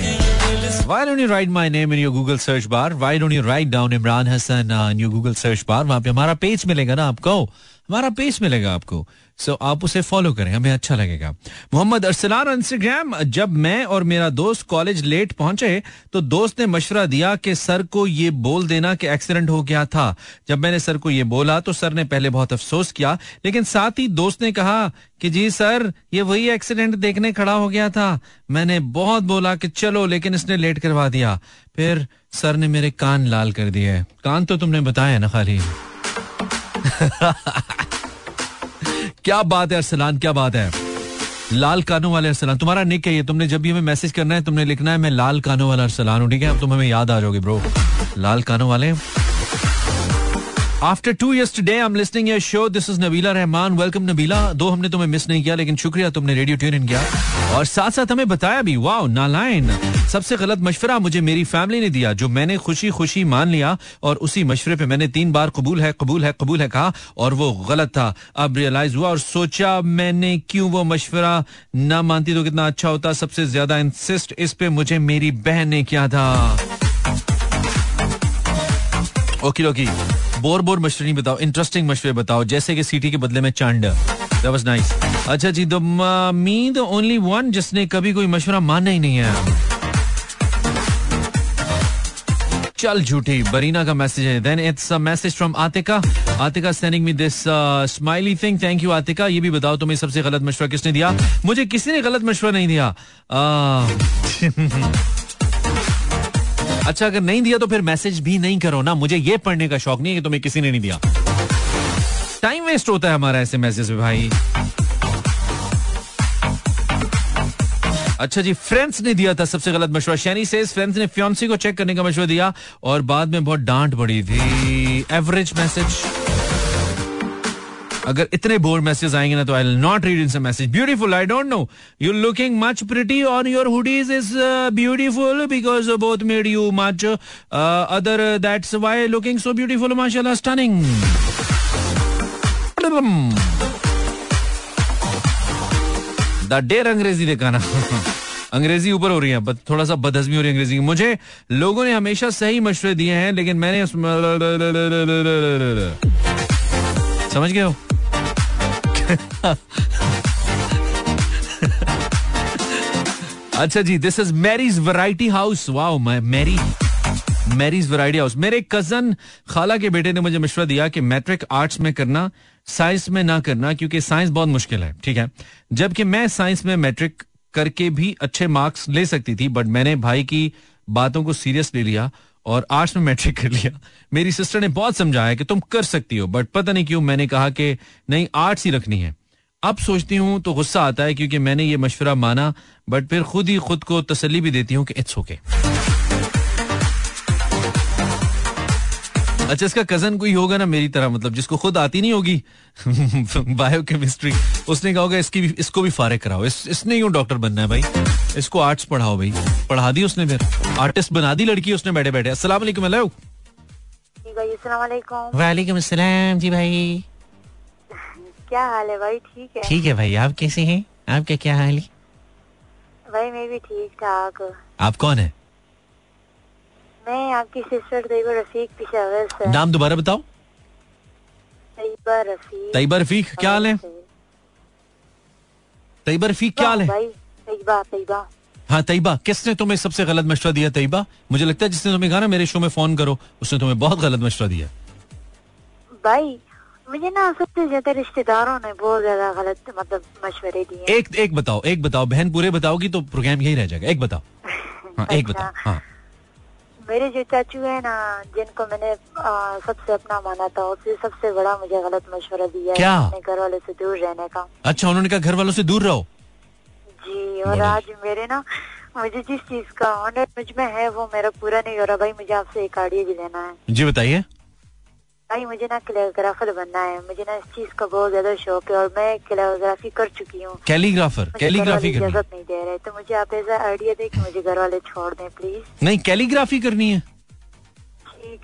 Why don't you write my name in your Google search bar? Why don't you write down Imran Hassan uh, in your Google search bar? वहाँ पे हमारा पेज मिलेगा ना आपको हमारा पेज मिलेगा आपको सो so, आप उसे फॉलो करें हमें अच्छा लगेगा। मोहम्मद अरसलान इंस्टाग्राम जब मैं और मेरा दोस्त कॉलेज लेट पहुँचे तो दोस्त ने मशवरा दिया कि सर को ये बोल देना कि एक्सीडेंट हो गया था। जब मैंने सर को ये बोला तो सर ने पहले बहुत अफसोस किया लेकिन साथ ही दोस्त ने कहा कि जी सर ये वही एक्सीडेंट देखने खड़ा हो गया था। मैंने बहुत बोला कि चलो लेकिन इसने लेट करवा दिया। फिर सर ने मेरे कान लाल कर दिए। कान तो तुमने बताया ना खाली? क्या बात है अरसलान, क्या बात है? लाल कानों वाले अरसलान। तुम्हारा निक है ये, तुमने जब भी हमें मैसेज करना है, तुमने लिखना है, मैं लाल कानों वाला अरसलान हूँ, ठीक है? अब तुम हमें याद आ जाओगे ब्रो लाल कानों वाले। After two years today I am listening your show this is Nabeela Rehman welcome Nabeela दो हमने तुम्हें मिस नहीं किया, लेकिन शुक्रिया, तुमने रेडियो ट्यून इन किया। और साथ साथ हमें बताया भी वाओ नालायन। सबसे गलत मशवरा मुझे मेरी फैमिली ने दिया, जो मैंने खुशी खुशी मान लिया, और उसी मशवरे पे मैंने तीन बार कबूल है कबूल है कबूल है कहा, और वो गलत था। अब रियलाइज़ हुआ और सोचा मैंने क्यों वो मशवरा ना मानती तो कितना अच्छा होता। सबसे ज़्यादा इंसिस्ट इस पे मुझे मेरी बहन ने किया था। ओके ओके बोर बोर मशवरे नहीं बताओ इंटरेस्टिंग मशवरे बताओ जैसे कि सीटी के बदले में चांड। नाइस अच्छा जी the me the only one जिसने कभी कोई मशवरा माना ही नहीं है। चल झूठी बरीना का मैसेज है। Then it's a message from Atika. Atika sending me this smiley thing thank you Atika. ये भी बताओ तुम्हें सबसे गलत मशवरा किसने दिया? मुझे किसी ने गलत मशवरा नहीं दिया। uh, अच्छा अगर नहीं दिया तो फिर मैसेज भी नहीं करो ना। मुझे ये पढ़ने का शौक नहीं है कि तुम्हें किसी ने नहीं दिया। टाइम वेस्ट होता है हमारा ऐसे मैसेज में, भाई। अच्छा जी फ्रेंड्स ने दिया था सबसे गलत मशवरा। शैनी से फ्रेंड्स ने फ्योन्सी को चेक करने का मशवरा दिया और बाद में बहुत डांट पड़ी थी। एवरेज मैसेज अगर इतने बोर्ड मैसेज आएँगे ना तो I not read in message beautiful I don't know you looking much pretty on your hoodies is beautiful because both made you much other that's why looking so beautiful माशाल्लाह stunning the dear अंग्रेज़ी देखा ना। अंग्रेज़ी ऊपर हो रही है but थोड़ा सा बदहजमी हो रही है अंग्रेज़ी की। मुझे लोगों ने हमेशा सही मशवरे दिए हैं, लेकिन मैंने समझ गए हो? अच्छा जी this is Mary's variety house wow Mary Mary's variety house मेरे कज़न खाला के बेटे ने मुझे मशवरा दिया कि मैट्रिक आर्ट्स में करना साइंस में ना करना, क्योंकि साइंस बहुत मुश्किल है, ठीक है? जबकि मैं साइंस में मैट्रिक करके भी अच्छे मार्क्स ले सकती थी बट मैंने भाई की बातों को सीरियस ले लिया। और आर्ट्स में मैट्रिक कर लिया। मेरी सिस्टर ने बहुत समझाया कि तुम कर सकती हो बट पता नहीं क्यों मैंने कहा कि नहीं आर्ट्स ही रखनी है। अब सोचती हूँ तो गुस्सा आता है क्योंकि मैंने ये मशवरा माना बट फिर खुद ही खुद को तसली भी देती हूँ कि इट्स ओके अच्छा इसका कज़न कोई होगा ना मेरी तरह मतलब जिसको खुद आती नहीं होगी बायोकेमिस्ट्री उसने कहा होगा इसकी भी इसको भी फारे कराओ। इस, इसने क्यों डॉक्टर बनना है भाई? इसको आर्ट्स पढ़ाओ भाई। पढ़ा दी उसने फिर। आर्टिस्ट बना दी लड़की उसने बैठे बैठे अस्सलाम वालेकुम। हेलो जी भाई। क्या हाल है भाई? ठीक है? ठीक है भाई आप कैसे हैं? आपका क्या हाल है? भाई मैं भी ठीक ठाक आप कौन है? मैं आपकी सिस्टर तैयबा रफीक पिशावर से नाम दोबारा बताओ। तैयबा रफीक। तैयबा रफीक क्या हाल है? तैयबा रफीक क्या हाल है? तैयबा तैयबा हाँ तैयबा किसने तुम्हें सबसे गलत मशवरा दिया तैयबा मुझे लगता है जिसने तुम्हें कहा ना मेरे शो में फ़ोन करो उसने तुम्हें बहुत गलत मशवरा दिया। भाई मुझे ना सबसे ज़्यादा रिश्तेदारों ने बहुत ज़्यादा गलत मतलब मशवरे दिए एक एक बताओ एक बताओ। बहन पूरे बताओगी तो प्रोग्राम यही रह जाएगा। एक बताओ। हाँ एक अच्छा। बताओ हाँ। मेरे जो चाचू है ना जिनको मैंने आ, सबसे अपना माना था उससे सबसे बड़ा मुझे गलत मशवरा दिया है क्या? अपने घर वालों से दूर रहने का। अच्छा उन्होंने कहा घर वालों से दूर रहो? जी और आज मेरे ना मुझे जिस चीज़ का ऑनर मुझमें है वो मेरा पूरा नहीं हो रहा। भाई मुझे आपसे एक आइडिया भी लेना है। जी बताइए। भाई मुझे ना कोरियोग्राफर बनना है। मुझे ना इस चीज़ का बहुत ज़्यादा शौक है और मैं कोरियोग्राफी कर चुकी हूँ। कैलीग्राफर कैलीग्राफी इजाज़त नहीं दे रहे। तो मुझे आप ऐसा आइडिया दे कि मुझे घर वाले छोड़ दें प्लीज़ नहीं कैलीग्राफी करनी है।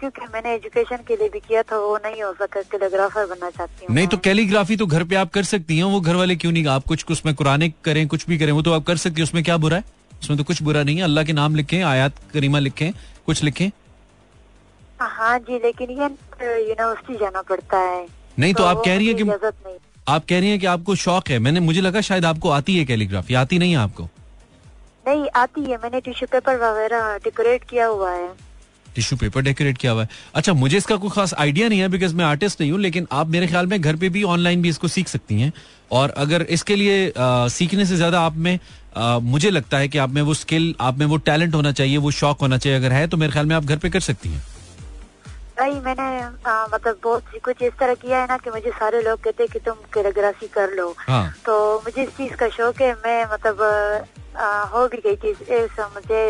क्योंकि मैंने एजुकेशन के लिए भी किया था वो नहीं हो सका कोरियोग्राफर बनना चाहती हूँ नहीं तो कैलीग्राफी तो घर पे आप कर सकती हैं। वो घर वाले क्यों नहीं आप कुछ उसमें कुराने करें कुछ भी करें वो तो आप कर सकती हैं। उसमें क्या बुरा है? उसमें तो कुछ बुरा नहीं है। अल्लाह के नाम लिखें आयात करीमा लिखें कुछ लिखें। हाँ जी लेकिन ये यूनिवर्सिटी जाना पड़ता है। नहीं तो तो आप कह रही है कि आप कह रही हैं कि आपको शौक है। मैंने मुझे लगा शायद आपको आती है कैलीग्राफी। आती नहीं है आपको? नहीं आती है। मैंने टिश्यू पेपर वगैरह डेकोरेट किया हुआ है। टिश्यू पेपर डेकोरेट किया हुआ है। अच्छा मुझे इसका कोई खास आइडिया नहीं है बिकॉज़ मैं आर्टिस्ट नहीं हूँ लेकिन आप मेरे ख्याल में घर पे भी ऑनलाइन भी इसको सीख सकती हैं। और अगर इसके लिए आ, सीखने से ज़्यादा आप में आ, मुझे लगता है कि आप में वो स्किल आप में वो टैलेंट होना चाहिए वो शौक होना चाहिए। अगर है तो मेरे ख्याल में आप घर पे कर सकती हैं। भाई मैंने आ, मतलब बहुत कुछ इस तरह किया है ना कि मुझे सारे लोग कहते हैं कि तुम कोरियोग्राफी कर लो। हाँ। तो मुझे इस चीज़ का शौक है मैं मतलब आ, हो भी गई थी मुझे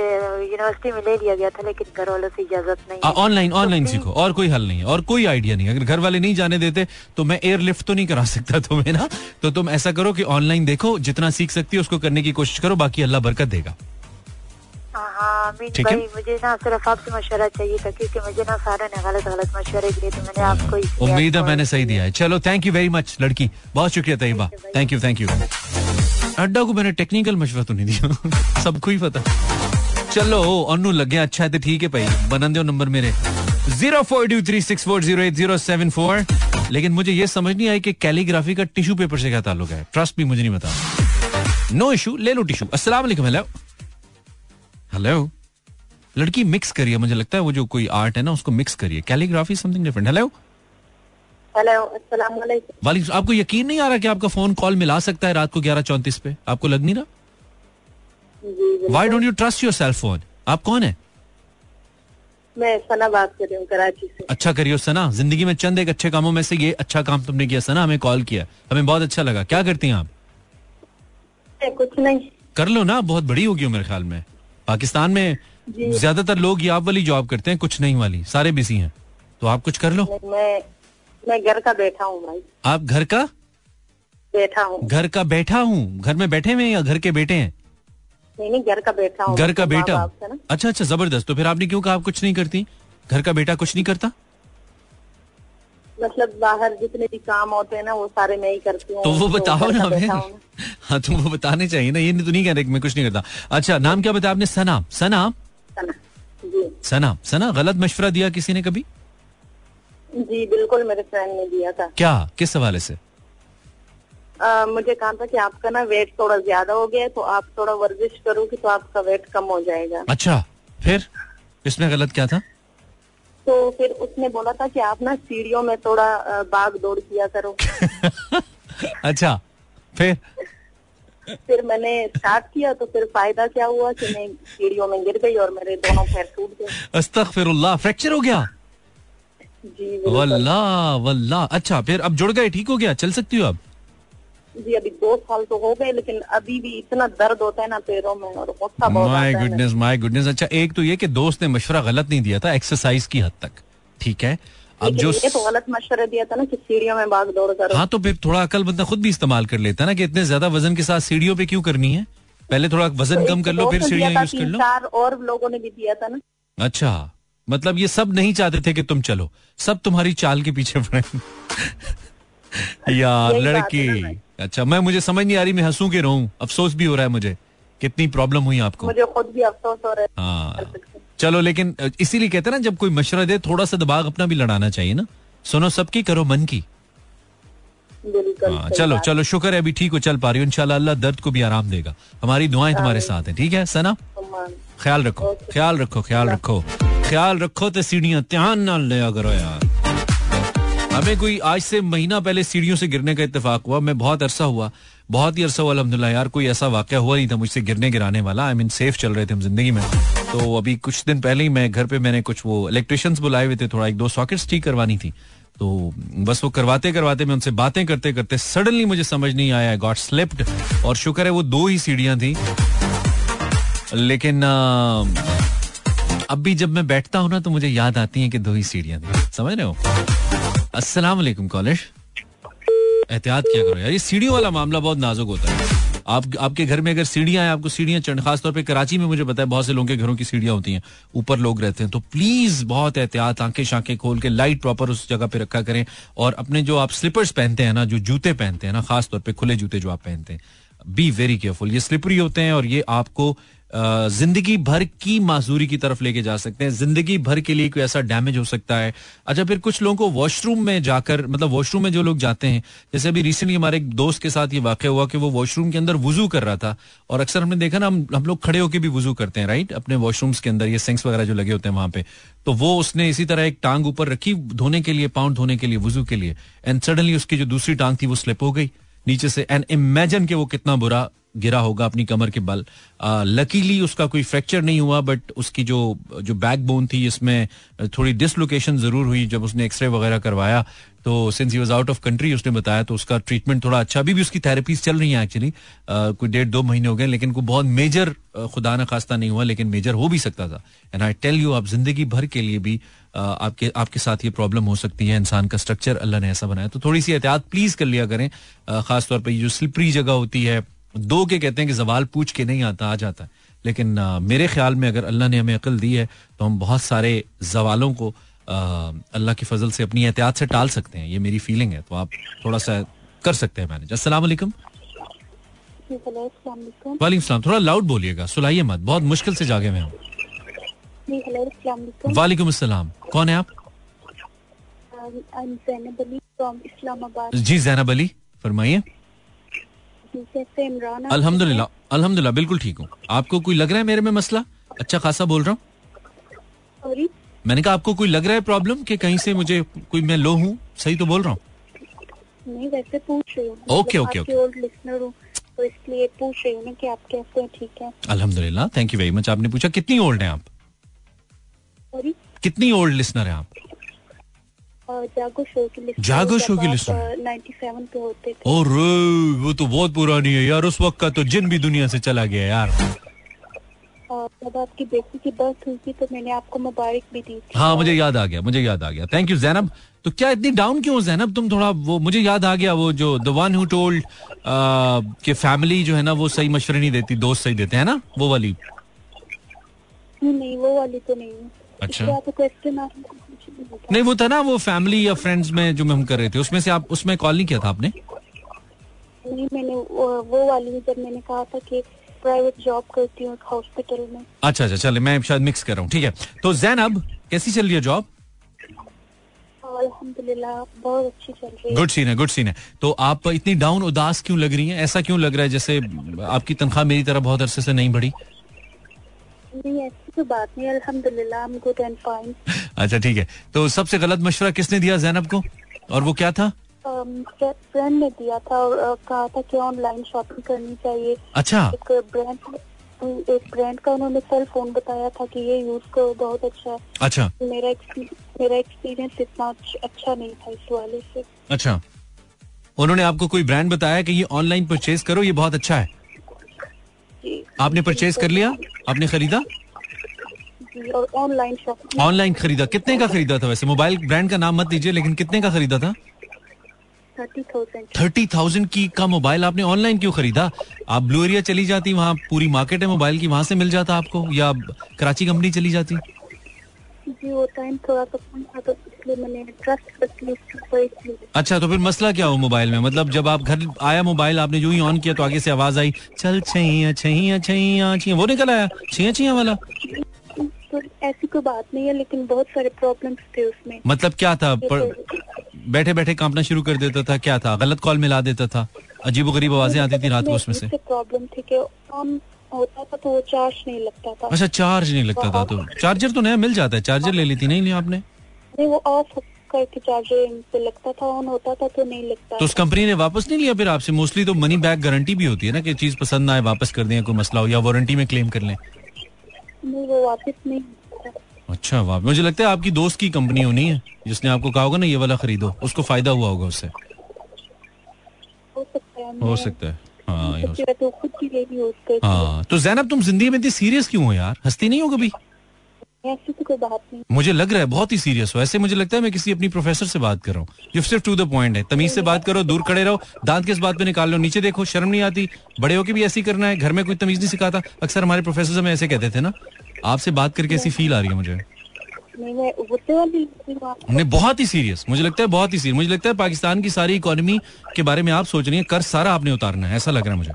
यूनिवर्सिटी में ले लिया गया था लेकिन घर वालों से इजाज़त नहीं है। ऑनलाइन तो ऑनलाइन सीखो और कोई हल नहीं है और कोई आइडिया नहीं अगर घर वाले नहीं जाने देते तो मैं एयर लिफ्ट तो नहीं करा सकता तुम्हें ना। तो तुम ऐसा करो कि ऑनलाइन देखो जितना सीख सकती हो उसको करने की कोशिश करो बाकी अल्लाह बरकत देगा। हाँ मीन ठीक है। मुझे ना सिर्फ़ आपसे मशवरा चाहिए था क्योंकि मुझे ना सारे ने गलत गलत मशवरे दिए तो मैंने आपको उम्मीद है मैंने सही दिया है। चलो थैंक यू वेरी मच लड़की। बहुत शुक्रिया Tayyaba. Thank you thank you अड्डा को मैंने टेक्निकल मशवरा तो नहीं दिया। सबको ही पता। चलो अन्नू लग गया अच्छा है तो ठीक है भाई। बनन दो नंबर मेरे। Zero four two three six four zero eight zero seven four लेकिन मुझे ये समझ नहीं आई कि कैलीग्राफी का टिश्यू पेपर से क्या ताल्लुक है। ट्रस्ट भी मुझे नहीं बता नो इशू ले लो टिश्यू अस्सलाम वालेकुम हेलो हेलो लड़की मिक्स करिए मुझे लगता है वो जो कोई आर्ट है ना उसको मिक्स करिए। Calligraphy something different hello hello अस्सलाम वाली आपको यकीन नहीं आ रहा कि आपका फ़ोन कॉल मिला सकता है रात को ग्यारह चौंतीस पे? आपको लग नहीं रहा? Why don't you trust your cell phone आप कौन है? मैं सना बात कर रही हूँ कराची से। अच्छा करियो सना। ज़िंदगी में चंद एक अच्छे कामों में से ये अच्छा काम तुमने किया सना हमें कॉल किया। हमें बहुत अच्छा लगा। क्या करती हैं आप? कुछ नहीं। कर लो ना बहुत बड़ी होगी हो मेरे ख्याल में। पाकिस्तान में ज़्यादातर लोग ये आप वाली जॉब करते हैं कुछ नहीं वाली सारे बिज़ी हैं। तो आप कुछ कर लो। मैं मैं घर का बैठा हूँ भाई। आप घर का? बैठा हूँ। घर का बैठा हूँ? घर में बैठे हुए या घर के बेटे हैं? नहीं नहीं घर का बैठा हूँ। घर का बेटा। अच्छा अच्छा ज़बरदस्त। तो फिर आपने क्यों कहा आप कुछ नहीं करती? घर का बेटा कुछ नहीं करता? मतलब बाहर जितने भी काम होते हैं ना वो सारे मैं ही करती हूँ। तो वो बताओ ना का हमें हूँ। तो वो बताने चाहिए ना ये नहीं तो नहीं कह रहे मैं कुछ नहीं करता। अच्छा नाम क्या बताया आपने? सना। सना? सना सना। गलत मशवरा दिया किसी ने कभी? जी बिल्कुल मेरे फ्रेंड ने दिया था। क्या? किस हवाले से? आ, मुझे कहा था कि आपका ना वेट थोड़ा ज़्यादा हो गया है तो आप थोड़ा वर्जिश करोगे तो आपका वेट कम हो जाएगा। अच्छा फिर? इसमें गलत क्या था? तो फिर उसने बोला था कि आप ना सीढ़ियों में थोड़ा भाग दौड़ किया करो। अच्छा फिर? फिर मैंने स्टार्ट किया तो फिर फ़ायदा क्या हुआ कि मैं सीढ़ियों में गिर गई और मेरे दोनों पैर टूट गए। अस्तगफिरुल्लाह फ्रैक्चर हो गया? जी बिल्कुल। वल्लाह वल्लाह। अच्छा फिर अब जुड़ गए ठीक हो गया? चल सकती हो अब? जी अभी दो साल तो हो गए लेकिन अभी भी इतना दर्द होता है ना पैरों में और गुस्सा बहुत माय गुडनेस माय गुडनेस अच्छा एक तो ये कि दोस्त ने मशवरा गलत नहीं दिया था एक्सरसाइज की हद तक ठीक है? अब जो ये तो गलत मशवरा दिया था ना कि सीढ़ियों में भाग दौड़ करो। हाँ तो फिर थोड़ा अकल बंदा खुद भी इस्तेमाल कर लेता है ना कि इतने ज़्यादा वज़न के साथ सीढ़ियों पे क्यों करनी है? पहले थोड़ा वज़न कम कर लो फिर सीढ़ियाँ यूज़ कर लो। चार और लोगों ने भी दिया था ना। अच्छा मतलब ये सब नहीं चाहते थे कि तुम चलो सब तुम्हारी चाल के पीछे पड़े। यार लड़की। अच्छा मैं मुझे समझ नहीं आ रही मैं हंसू के रहूँ। अफसोस भी हो रहा है मुझे। कितनी प्रॉब्लम हुई आपको? मुझे खुद भी अफसोस हो रहा है। हाँ। चलो लेकिन इसीलिए कहते हैं ना जब कोई मशवरा दे थोड़ा सा दिमाग अपना भी लड़ाना चाहिए ना। सुनो सबकी करो मन की। हाँ चलो चलो शुक्र है अभी ठीक हो चल पा रही हो। इंशाल्लाह अल्लाह दर्द को भी आराम देगा। हमारी दुआएँ तुम्हारे साथ हैं ठीक है सना? ख्याल रखो ख्याल रखो ख्याल रखो। ख्याल रखो तो सीढ़ियाँ ध्यान ना लिया करो यार। हमें कोई आज से महीना पहले सीढ़ियों से गिरने का इत्तेफाक हुआ। मैं बहुत अरसा हुआ। बहुत ही अरसा हुआ अलहमदुल्ला यार, कोई ऐसा वाक्य हुआ नहीं था मुझसे गिरने गिराने वाला। आई मीन सेफ़ चल रहे थे हम ज़िंदगी में। तो अभी कुछ दिन पहले ही मैं घर पे मैंने कुछ वो इलेक्ट्रिशियंस बुलाए हुए थे, थोड़ा एक दो सॉकेट्स ठीक करवानी थी। तो बस वो करवाते करवाते मैं उनसे बातें करते करते सडनली मुझे समझ नहीं आया। गॉट स्लिप्ड और शुक्र है वो दो ही सीढ़ियाँ थी। लेकिन अब भी जब मैं बैठता हूँ ना तो मुझे याद आती है कि दो ही सीढ़ियाँ थी। समझ रहे हो? अस्सलाम वालेकुम कॉलेज एहतियात क्या करो यार। ये सीढ़ियों वाला मामला बहुत नाजुक होता है। आप, आपके घर में अगर सीढ़ियाँ हैं, आपको सीढ़ियाँ चढ़, खासतौर पे कराची में मुझे पता है बहुत से लोगों के घरों की सीढ़ियाँ होती हैं। ऊपर लोग रहते हैं। तो प्लीज़ बहुत एहतियात आँखें शांखें खोल के लाइट प्रॉपर उस जगह पे रखा करें। और अपने जो आप स्लीपर्स पहनते हैं ना, जो जूते पहनते हैं ना, खासतौर पर खुले जूते जो आप पहनते हैं बी वेरी केयरफुल ये स्लिपरी होते हैं और ये आपको ज़िंदगी भर की माजूरी की तरफ़ लेके जा सकते हैं। ज़िंदगी भर के लिए कोई ऐसा डैमेज हो सकता है। अच्छा फिर कुछ लोगों को वॉशरूम में जाकर मतलब वॉशरूम में जो लोग जाते हैं, जैसे अभी रिसेंटली हमारे एक दोस्त के साथ ये वाक्य हुआ कि वो वॉशरूम के अंदर वज़ू कर रहा था। और अक्सर हमने देखा ना, हम हम लोग खड़े होकर भी वज़ू करते हैं राइट अपने वॉशरूम्स के अंदर ये सिंक्स वगैरह जो लगे होते हैं वहाँ पे। तो वो उसने इसी तरह एक टांग ऊपर रखी, धोने के लिए पाउंड धोने के लिए वज़ू के लिए। एंड सडनली उसकी जो दूसरी टांग थी, वो स्लिप हो गई। नीचे से एंड इमेजिन के वो कितना बुरा गिरा होगा अपनी कमर के बल। लकीली उसका कोई फ्रैक्चर नहीं हुआ बट उसकी जो जो बैक बोन थी, इसमें थोड़ी डिसलोकेशन ज़रूर हुई जब उसने एक्सरे वगैरह करवाया। तो since he was out of country उसने बताया तो उसका ट्रीटमेंट थोड़ा अच्छा। अभी भी उसकी थेरेपीज चल रही हैं एक्चुअली कोई डेढ़ दो महीने हो गए, लेकिन कोई बहुत मेजर खुदा न खास्ता नहीं हुआ, लेकिन मेजर हो भी सकता था। एंड आई टेल यू आप ज़िंदगी भर के लिए भी आपके आपके साथ ये प्रॉब्लम हो सकती है, इंसान का स्ट्रक्चर अल्लाह ने ऐसा बनाया। तो थोड़ी सी एहतियात प्लीज़ कर लिया करें। खासतौर पर जो स्लिपरी जगह होती है दो के कहते हैं कि सवाल पूछ के नहीं आता आ जाता है। लेकिन अ, मेरे ख्याल में अगर अल्लाह ने हमें अकल दी है तो हम बहुत सारे सवालों को अल्लाह की फजल से अपनी एहतियात से टाल सकते हैं। ये मेरी फीलिंग है तो आप थोड़ा सा कर सकते हैं मैनेज अस्सलाम वालेकुम। सलाम। थोड़ा लाउड बोलिएगा सुलाइए मत। बहुत मुश्किल से जागे मैं हूँ। वालेकुम अस्सलाम। कौन है आप? जैनब अली फ्रॉम इस्लामाबाद जी जैनब अली फरमाइए। अल्हम्दुलिल्लाह अल्हम्दुलिल्लाह बिल्कुल ठीक हूँ। आपको कोई लग रहा है मेरे में मसला? अच्छा खासा बोल रहा हूँ। मैंने कहा आपको कोई लग रहा है प्रॉब्लम कि कहीं से मुझे कोई मैं लो हूँ? सही तो बोल रहा हूँ? नहीं वैसे पूछ रही हूँ। Okay, okay, okay. तो इसलिए पूछ रही हूँ ना कि आप कैसे हैं ठीक है? अल्हम्दुलिल्लाह थैंक यू वेरी मच आपने पूछा कितनी ओल्ड हैं आप? सॉरी कितनी ओल्ड लिसनर है आप? जागो शो की लिसनर जागो शो की listener? नाइन्टी सेवन पे होते थे। और वो तो बहुत पुरानी है यार उस वक्त का तो जिन भी दुनिया से चला गया यार। जब आपकी बेटी की बर्थ हुई थी तो मैंने आपको मुबारक भी दी थी। हाँ मुझे याद आ गया मुझे याद आ गया। थैंक यू जैनब तो क्या इतनी डाउन क्यों हो जैनब तुम थोड़ा वो मुझे याद आ गया वो जो द वन हु टोल्ड कि फैमिली जो है ना वो सही मशवरे नहीं देती दोस्त सही देते हैं ना? वो वाली। नहीं वो वाली तो नहीं। अच्छा। क्वेश्चन नहीं वो था ना वो फैमिली या फ्रेंड्स में जो हम कर रहे थे उसमें से आप उसमें कॉल नहीं किया था आपने? नहीं मैंने वो, वो वाली जब मैंने कहा था कि प्राइवेट जॉब करती हूँ हॉस्पिटल में। अच्छा अच्छा चले मैं शायद मिक्स कर रहा हूँ ठीक है। तो जैनब कैसी चल रही है जॉब बहुत अच्छी चल रही है। गुड सीन है गुड सीन है। तो आप इतनी डाउन उदास क्यों लग रही हैं? ऐसा क्यों लग रहा है जैसे आपकी तनख्वाह मेरी तरह बहुत अरसे से नहीं बढ़ी? नहीं कोई बात नहीं अल्हम्दुलिल्लाह I am good and fine अच्छा ठीक है। तो सबसे गलत मशवरा किसने दिया जैनब को? और वो क्या था? फ्रेंड ने दिया था और कहा था कि ऑनलाइन शॉपिंग करनी चाहिए। अच्छा। एक ब्रांड एक ब्रांड का उन्होंने सेल फ़ोन बताया था कि ये यूज़ करो बहुत अच्छा है। अच्छा। मेरा मेरा एक्सपीरियंस इतना अच्छा नहीं था इस वाले से। अच्छा। उन्होंने आपको कोई ब्रांड बताया कि ये ऑनलाइन परचेज करो ये बहुत अच्छा है? आपने परचेज कर लिया? आपने खरीदा? जी और ऑनलाइन शॉपिंग ऑनलाइन खरीदा। कितने का खरीदा था वैसे? मोबाइल ब्रांड का नाम मत दीजिए लेकिन कितने का खरीदा था? Thirty thousand. की का मोबाइल आपने ऑनलाइन क्यों खरीदा? आप ब्लू एरिया चली जाती वहाँ पूरी मार्केट है मोबाइल की वहाँ से मिल जाता आपको? या कराची कंपनी चली जाती? जी वो टाइम थोड़ा सा कम था तो अच्छा तो फिर मसला क्या हो मोबाइल में? मतलब जब आप घर आया मोबाइल आपने जो ही ऑन किया तो आगे से आवाज़ आई चल छैया छैया छैया छैया। वो निकल आया छैया छैया वाला? तो ऐसी कोई बात नहीं है लेकिन बहुत सारे प्रॉब्लम्स थे उसमें। मतलब क्या था? पर, बैठे बैठे कांपना शुरू कर देता था क्या था? गलत कॉल मिला देता था? अजीब गरीब आवाज़ें आती थी रात को उसमें से। प्रॉब्लम थी कि ऑन होता था तो वो चार्ज नहीं लगता था। अच्छा चार्ज नहीं लगता था तो चार्जर तो नया मिल जाता है चार्जर ले लेती नहीं लिया आपने? नहीं वो ऑफ़ करके चार्जर पे लगता था ऑन होता था तो नहीं लगता तो उस कंपनी ने वापस नहीं लिया फिर आपसे? मोस्टली तो मनी बैक गारंटी भी होती है ना कि चीज़ पसंद ना आए वापस कर दें कोई मसला हो या वारंटी में क्लेम कर लें। वो वापस नहीं अच्छा वाह मुझे लगता है आपकी दोस्त की कंपनी होनी है जिसने आपको कहा होगा ना ये वाला खरीदो उसको फ़ायदा हुआ होगा उससे। हो सकता है। हाँ तो जैनब तुम ज़िंदगी में इतनी सीरियस क्यों हो यार? हंसती नहीं हो कभी? ऐसी तो कोई बात नहीं। मुझे लग रहा है बहुत ही सीरियस हो। ऐसे मुझे लगता है मैं किसी अपनी प्रोफेसर से बात कर रहा हूँ। ये सिर्फ़ टू द पॉइंट है। तमीज से बात करो दूर खड़े रहो दांत किस बात पे निकाल लो नीचे देखो शर्म नहीं आती। बड़े होके भी ऐसे करना है घर में कोई तमीज नहीं सिखाता। अक्सर हमारे प्रोफेसर हमें ऐसे कहते थे ना आपसे बात करके ऐसी फील आ रही है मुझे। नहीं नहीं बहुत ही सीरियस मुझे लगता है बहुत ही सीरियस मुझे लगता है पाकिस्तान की सारी इकोनॉमी के बारे में आप सोच रही हैं कर सारा आपने उतारना है। ऐसा लग रहा है मुझे।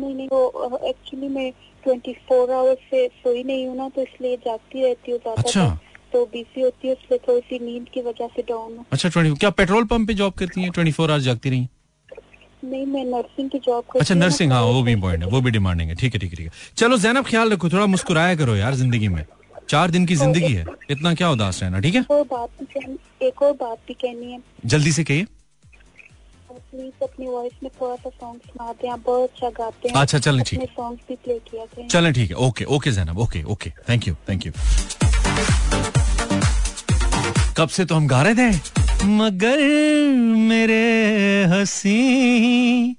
नहीं नहीं वो एक्चुअली मैं ट्वेंटी फोर आवर्स से सोई नहीं हूँ ना तो इसलिए जागती रहती हूँ ज़्यादा अच्छा। तो बीसी होती है इसलिए थोड़ी सी नींद की वजह से डाउन अच्छा ट्वेंटी क्या पेट्रोल पंप पे जॉब करती हैं? ट्वेंटी फोर आवर्स जागती रही नहीं मैं नर्सिंग की जॉब अच्छा नर्सिंग हाँ तो वो भी इम्पोर्टेंट है वो भी डिमांडिंग है ठीक है ठीक है ठीक है। चलो जैनब ख्याल रखो थोड़ा मुस्कुराया करो यार ज़िंदगी में। चार दिन की ज़िंदगी है इतना क्या उदास रहना ठीक है? एक और बात भी कहनी है। जल्दी से कहिए। प्लीज़ अपनी वॉइस में थोड़ा सा सॉन्ग सुना दें आप बहुत अच्छा गाते हैं। अच्छा, चलें, ठीक सॉन्ग भी प्ले किया करें। चलें ठीक है। Okay okay Zainab okay okay. Thank you thank you कब से तो हम गा रहे थे? मगर मेरे हसी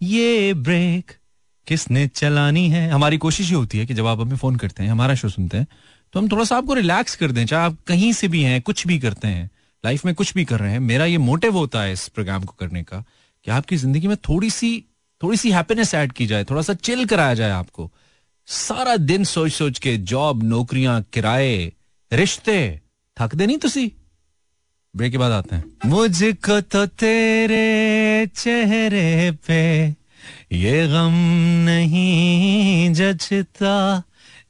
ये ब्रेक किसने चलानी है? हमारी कोशिश ये होती है कि जब आप हमें फ़ोन करते हैं हमारा शो सुनते हैं तो हम थोड़ा सा आपको रिलैक्स कर दें। चाहे आप कहीं से भी हैं कुछ भी करते हैं लाइफ में कुछ भी कर रहे हैं मेरा ये मोटिव होता है इस प्रोग्राम को करने का कि आपकी ज़िंदगी में थोड़ी सी थोड़ी सी हैप्पीनेस ऐड की जाए, थोड़ा सा चिल कराया जाए आपको। सारा दिन सोच सोच के जॉब नौकरियाँ, किराए, रिश्ते थक दे नहीं तुसी? ब्रेक के बाद आते हैं। मुझको तो तेरे चेहरे पे ये गम नहीं जचता,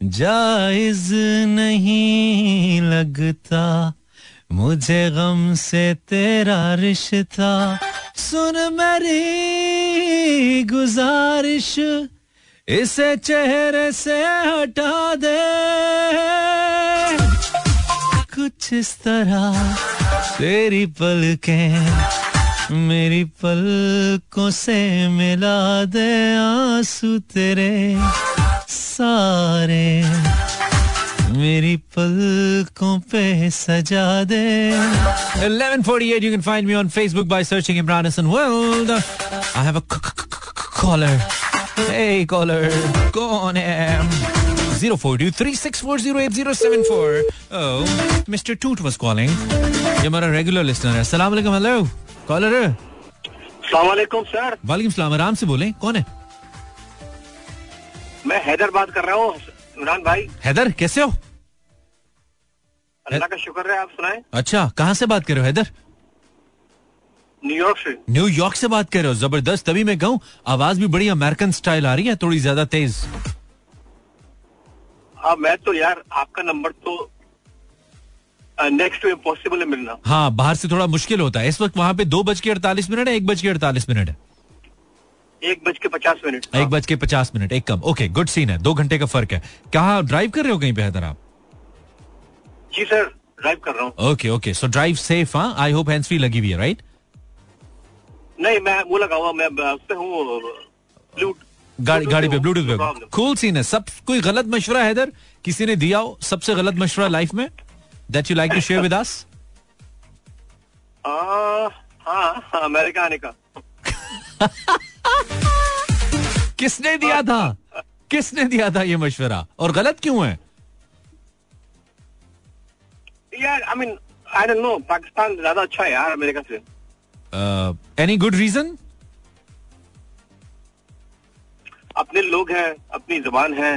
जायज़ नहीं लगता। मुझे गम से तेरा रिश्ता सुन मेरी गुजारिश, इसे चेहरे से हटा दे। कुछ इस तरह तेरी पलकें मेरी पलकों से मिला दे आँसू तेरे सारे। मेरी पलकों पे सजा दे 1148 you can find me on Facebook by searching Imran Hassan World I have a c- c- c- caller hey caller कौन है 0423640874 oh Mr. Toot was calling ये हमारा रेगुलर लिस्नर है अस्सलाम वालेकुम हेलो कॉलर है सलामकुम सर वालेकुम सलाम आराम से बोलें कौन है मैं हैदर बात कर रहा हूँ इमरान भाई। हैदर कैसे हो? अल्लाह का शुक्र है आप सुनाए। अच्छा कहाँ से बात कर रहे हो हैदर? न्यूयॉर्क से। न्यूयॉर्क से बात कर रहे हो ज़बरदस्त। तभी मैं कहूँ आवाज़ भी बड़ी अमेरिकन स्टाइल आ रही है थोड़ी ज़्यादा तेज। हाँ मैं तो यार आपका नंबर तो नेक्स्ट इम्पॉसिबल है मिलना। हाँ बाहर से थोड़ा मुश्किल होता है। इस वक्त वहाँ पे दो बज के अड़तालीस मिनट है एक बज के अड़तालीस मिनट है। एक बज के पचास मिनट। एक बज के पचास मिनट एक कम। ओके गुड सीन है। दो घंटे का फ़र्क है। कहाँ ड्राइव कर रहे हो कहीं पे हैदर आप? जी सर ड्राइव कर रहा हूँ। Okay okay so drive safe हाँ? आई होप हैंड्स फ्री लगी हुई है राइट नहीं मैं वो लगा हुआ मैं उस पे हूँ गाड़ी गाड़ी पे ब्लूटूथ पे. कूल सीन है। सब कोई गलत मशवरा है किसी ने दिया हो सबसे गलत मशवरा लाइफ में? That you like to share with us हाँ हाँ, अमेरिका आने का। किसने दिया था? किसने दिया था ये मशवरा? और गलत क्यों है? यार I mean I don't know Pakistan ज़्यादा अच्छा है यार अमेरिका से। एनी गुड रीजन अपने लोग हैं अपनी ज़ुबान है।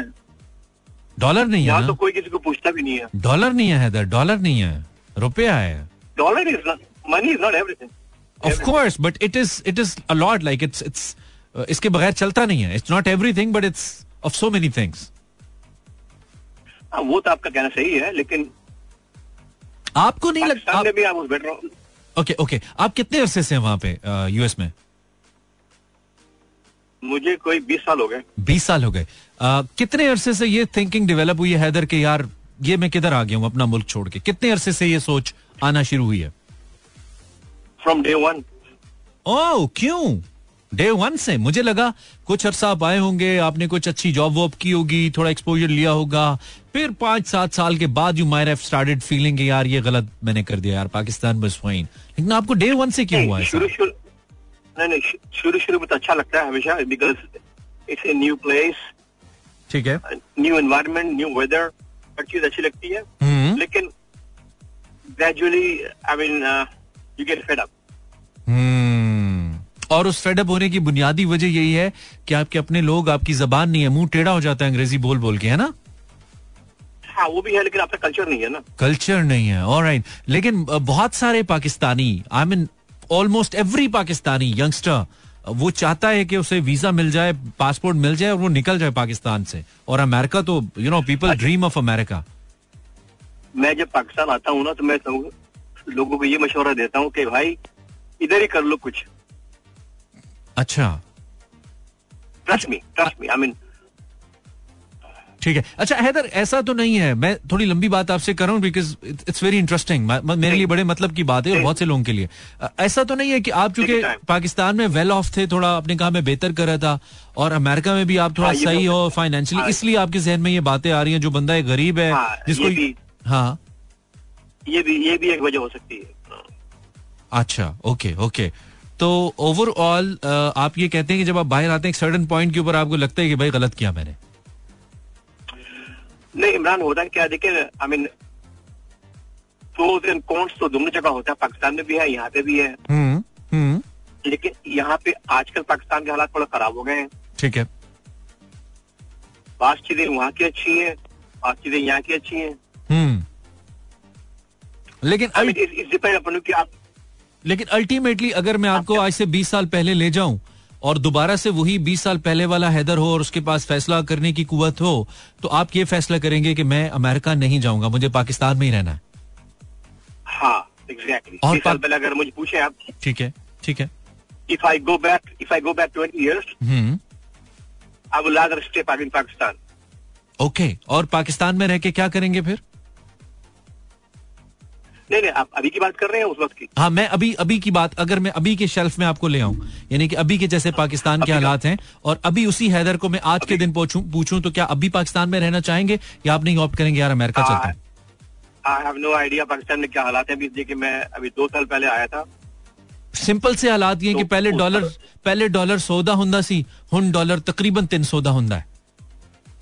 डॉलर नहीं है यहाँ तो कोई किसी को पूछता भी नहीं है। डॉलर नहीं है डॉलर नहीं है। रुपया है। Dollar is not money is not everything of course but it is it is a lot like it's it's इसके बगैर चलता नहीं है it's not everything but it's of so many things वो तो आपका कहना सही है लेकिन आपको नहीं लगता ओके ओके आप कितने अरसे से हैं वहाँ पे यूएस में? मुझे कोई बीस साल हो गए। बीस साल हो गए। कितने अरसे से ये थिंकिंग डेवलप हुई है हैदर के यार ये मैं किधर आ गया हूँ अपना मुल्क छोड़ के? कितने अरसे से ये सोच आना शुरू हुई है? फ्रॉम डे वन ओह क्यों? डे वन से? मुझे लगा कुछ अरसा आप आए होंगे आपने कुछ अच्छी जॉब वॉब की होगी थोड़ा एक्सपोजर लिया होगा। फिर पाँच सात साल के बाद यू हैव स्टार्टेड फीलिंग यार ये गलत मैंने कर दिया यार पाकिस्तान बस फाइन लेकिन आपको डे वन से क्यों हुआ शुरू शुरू नहीं नहीं शुरू शुरू में तो अच्छा लगता है हमेशा because it's a new place ठीक है। न्यू एनवायरमेंट न्यू वेदर हर चीज़ अच्छी लगती है। हम्म। लेकिन gradually I mean you get fed up और उस फेडअप होने की बुनियादी वजह यही है कि आपके अपने लोग आपकी जबान नहीं है मुँह टेढ़ा हो जाता है अंग्रेज़ी बोल बोल के है ना? हाँ वो भी है लेकिन आपका कल्चर नहीं है ना। कल्चर नहीं है ऑलराइट लेकिन बहुत सारे Pakistani I mean almost every Pakistani youngster वो चाहता है कि उसे वीज़ा मिल जाए पासपोर्ट मिल जाए और वो निकल जाए पाकिस्तान से। और अमेरिका तो you know people dream of America मैं जब पाकिस्तान आता हूँ ना तो मैं लोगों को ये मशवरा देता हूँ कि भाई इधर ही कर लो कुछ। अच्छा। ठीक है। अच्छा हैदर ऐसा तो नहीं है। मैं थोड़ी लंबी बात आपसे कर रहा हूँ बिकॉज़ इट्स वेरी इंटरेस्टिंग मेरे लिए बड़े मतलब की बात है और बहुत से लोगों के लिए। ऐसा तो नहीं है कि आप चूँकि. पाकिस्तान में वेल ऑफ़ थे थोड़ा अपने काम में बेहतर कर रहा था और अमेरिका में भी आप थोड़ा हाँ, सही तो- हो फाइनेंशियली हाँ। इसलिए आपके जहन में ये बातें आ रही हैं जो बंदा एक गरीब है हाँ, जिसको हाँ। ये भी ये भी एक वजह हो सकती है। अच्छा ओके ओके तो ओवरऑल आप ये कहते हैं कि जब आप बाहर आते हैं एक सर्टन पॉइंट के ऊपर आपको लगता है कि भाई गलत किया मैंने? नहीं इमरान होता क्या देखिए I mean pros and cons तो दोनों जगह होता है। पाकिस्तान में भी है यहाँ पे भी है। हम्म हम्म। लेकिन यहाँ पे आजकल पाकिस्तान के हालात थोड़ा खराब हो गए हैं। ठीक है। पाँच चीज़ें वहाँ की अच्छी हैं पाँच चीज़ें यहाँ की अच्छी है। हम्म। लेकिन मीन इट्स डिपेंड अपन कि आप लेकिन अल्टीमेटली अगर मैं आपको आज से 20 साल पहले ले जाऊँ और दोबारा से वही 20 साल पहले वाला हैदर हो और उसके पास फैसला करने की कुवत हो तो आप ये फैसला करेंगे कि मैं अमेरिका नहीं जाऊँगा मुझे पाकिस्तान में ही रहना है। हाँ एग्जैक्टली और साल पहले अगर मुझे पूछे आप। ठीक है ठीक है। If I go back if I go back twenty years I will rather stay in Pakistan okay और पाकिस्तान में रह के क्या करेंगे फिर? नहीं नहीं आप अभी की बात कर रहे हैं उस वक्त की। हाँ मैं अभी अभी की बात अगर मैं अभी के शेल्फ में आपको ले आऊँ यानी कि अभी के जैसे हाँ, पाकिस्तान के हालात हैं और अभी उसी हैदर को मैं आज के दिन पूछूँ पूछूँ तो क्या अभी पाकिस्तान में रहना चाहेंगे या आप नहीं ऑप्ट करेंगे यार अमेरिका चलते हैं? I have no idea Pakistan में क्या हालात हैं अभी मैं अभी दो साल पहले आया था। सिंपल से हालात ये कि तो पहले डॉलर पहले डॉलर सौदा हुंदा सी हुन डॉलर तकरीबन तीन सौदा हुंदा है।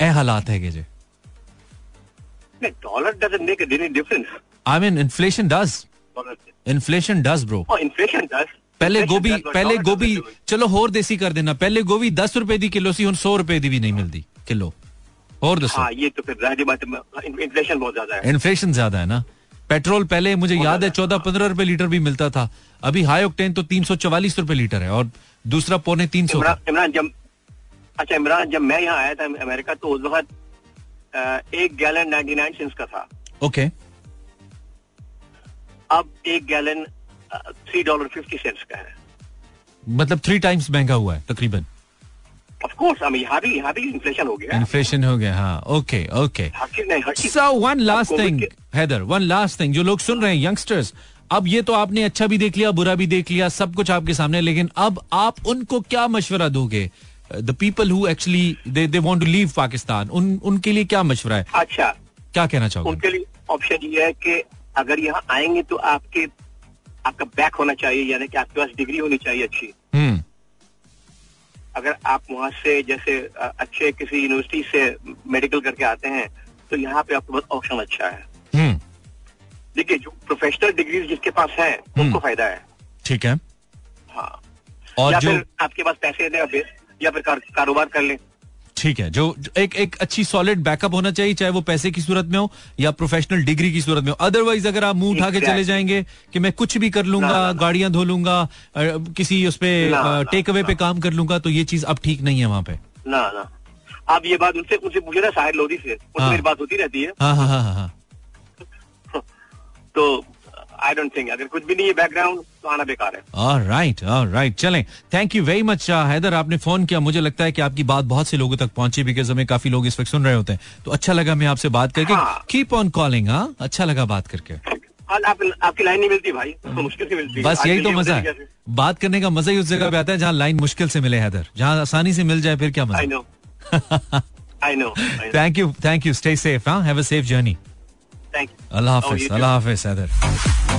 ए हालात है जी। Dollar doesn't make any difference I mean inflation does inflation does bro inflation does पहले गोभी पहले गोभी चलो होर देसी कर देना। पहले गोभी दस रुपए की किलो सी हूँ सौ रुपए की भी नहीं मिलती किलो। और दसो। हाँ, ये तो फिर इन्फ्लेशन बहुत ज़्यादा है। इन्फ्लेशन ज़्यादा है ना। पेट्रोल पहले मुझे याद है चौदह पंद्रह रुपए लीटर भी मिलता था। अभी हाई ऑक्टेन तो तीन सौ चवालीस रुपए लीटर है और दूसरा पौने तीन सौ इमरान जब अच्छा इमरान जब मैं यहाँ आया था अमेरिका तो उस वक्त एक गैलन नाइन्टी नाइन सेंस का था। Okay okay. अब एक gallon three dollar fifty cents का है। मतलब थ्री टाइम्स महँगा हुआ है तकरीबन। ऑफ़ कोर्स यहाँ भी यहाँ भी इन्फ्लेशन हो गया। इन्फ्लेशन हो गया हाँ okay okay so one last thing Haider one last thing जो लोग सुन रहे हैं यंगस्टर्स अब ये तो आपने अच्छा भी देख लिया बुरा भी देख लिया सब कुछ आपके सामने लेकिन अब आप उनको क्या मशवरा दोगे? The people who actually they they want to leave Pakistan उन उनके लिए क्या मशवरा है? अच्छा। क्या कहना चाहोगे? उनके लिए ऑप्शन ये है कि अगर यहाँ आएँगे तो आपके आपका बैक होना चाहिए यानी कि आपके पास डिग्री होनी चाहिए अच्छी। हम्म। अगर आप वहाँ से जैसे अच्छे किसी यूनिवर्सिटी से मेडिकल करके आते हैं तो यहाँ पे आपके पास ऑप्शन अच्छा है। हम्म। देखिए जो प्रोफेशनल डिग्री जिसके पास है हम्म। उसको फ़ायदा है। ठीक है। हाँ। और या जो फिर आपके पास पैसे दे या फिर कारोबार कर लें। ठीक है जो एक एक अच्छी सॉलिड बैकअप होना चाहिए चाहे वो पैसे की सूरत में हो या प्रोफेशनल डिग्री की सूरत में हो। अदरवाइज़ अगर आप मुँह उठा के चले जाएँगे कि मैं कुछ भी कर लूँगा। गाड़ियाँ धो लूँगा किसी उस पे ना, ना, टेक अवे पे काम कर लूँगा तो ये चीज़ अब ठीक नहीं है वहाँ पे। ना ना। आप ये बात उनसे उनसे पूछे ना साहिर लोधी से। उनसे हाँ। मेरी बात होती रहती है। हाँ हाँ हाँ हाँ, हाँ। तो आई डोंट थिंक अगर कुछ भी नहीं है बैकग्राउंड तो आना बेकार है। राइट राइट चलें। Thank you very much Haider आपने फ़ोन किया। मुझे लगता है कि आपकी बात बहुत से लोगों तक पहुँची बिकॉज़ हमें काफ़ी लोग इस वक्त सुन रहे होते हैं। तो अच्छा लगा मैं आपसे बात करके। हाँ। कीप ऑन कॉलिंग हाँ? अच्छा लगा बात करके। आप, आपकी लाइन नहीं मिलती भाई तो मुश्किल से मिलती है। बस यही तो मज़ा है। बात करने का मज़ा ही उस जगह पे आता है जहाँ लाइन मुश्किल से मिले हैदर। जहाँ आसानी से मिल जाए फिर क्या मज़ा. I know. Thank you thank you stay safe हाँ? Have a safe journey Thank you. अल्लाह Oh, हाफिज अल्लाह हाफिज हैदर।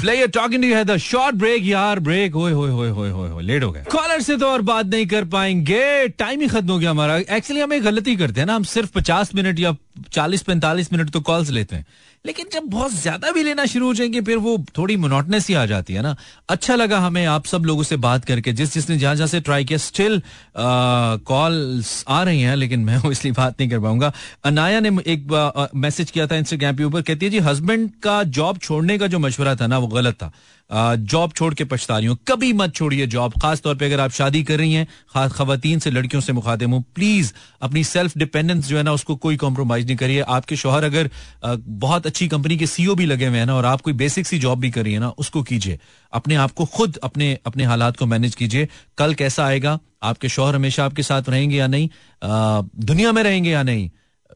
प्लेयर टॉकिंग टू है शॉर्ट ब्रेक यार ब्रेक होए होए होए होए होए लेट हो गए कॉलर से तो और बात नहीं कर पाएँगे। टाइम ही खत्म हो गया हमारा। एक्चुअली हम एक गलती करते हैं ना। हम सिर्फ़ पचास मिनट या चालीस पैंतालीस मिनट तो कॉल्स लेते हैं। लेकिन जब बहुत ज़्यादा भी लेना शुरू हो जाएँगे, फिर वो थोड़ी मोनोटनेस ही आ जाती है ना। अच्छा लगा हमें आप सब लोगों से बात करके, जिस जिसने जहाँ जहाँ से ट्राई किया स्टिल कॉल्स आ रही हैं, लेकिन मैं वो इसलिए बात नहीं कर पाऊँगा। अनाया ने एक मैसेज किया था इंस्टाग्राम के ऊपर, कहती है, जी हस्बैंड का जॉब छोड़ने का जो मशवरा था ना, वो गलत था। जॉब छोड़ के पछता रही हूँ। कभी मत छोड़िए जॉब खास तौर पे अगर आप शादी कर रही हैं, खास खातन से लड़कियों से मुखातिब हूँ प्लीज़ अपनी सेल्फ डिपेंडेंस जो है ना, उसको कोई कॉम्प्रोमाइज नहीं करिए। आपके शोहर अगर बहुत अच्छी कंपनी के सीईओ भी लगे हुए हैं ना, और आप कोई बेसिक सी जॉब भी कर रही है ना, उसको कीजिए। अपने आप को खुद अपने अपने हालात को मैनेज कीजिए। कल कैसा आएगा? आपके शोहर हमेशा आपके साथ रहेंगे या नहीं? दुनिया में रहेंगे या नहीं?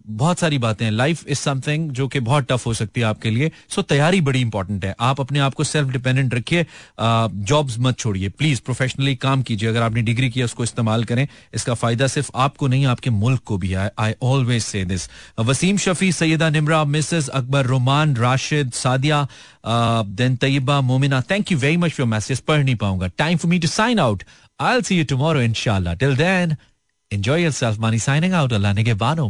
बहुत सारी बातें हैं। लाइफ इज़ समथिंग जो कि बहुत टफ हो सकती है आपके लिए। सो तैयारी बड़ी इंपॉर्टेंट है। आप अपने आप को सेल्फ डिपेंडेंट रखिए जॉब्स मत छोड़िए। प्लीज़ प्रोफेशनली काम कीजिए। अगर आपने डिग्री किया, उसको इस्तेमाल करें। इसका फ़ायदा सिर्फ़ आपको नहीं, आपके मुल्क को भी है। I always say this Waseem Shafi, Syeda Nimra, Mrs Akbar, Roman, Rashid, Sadia then Tayyaba, Momina. Thank you very much for message पढ़ नहीं पाऊँगा। Time for me to sign out I'll see you tomorrow इनशाला till then enjoy yourself Mani signing out अल्लाह ने के बानो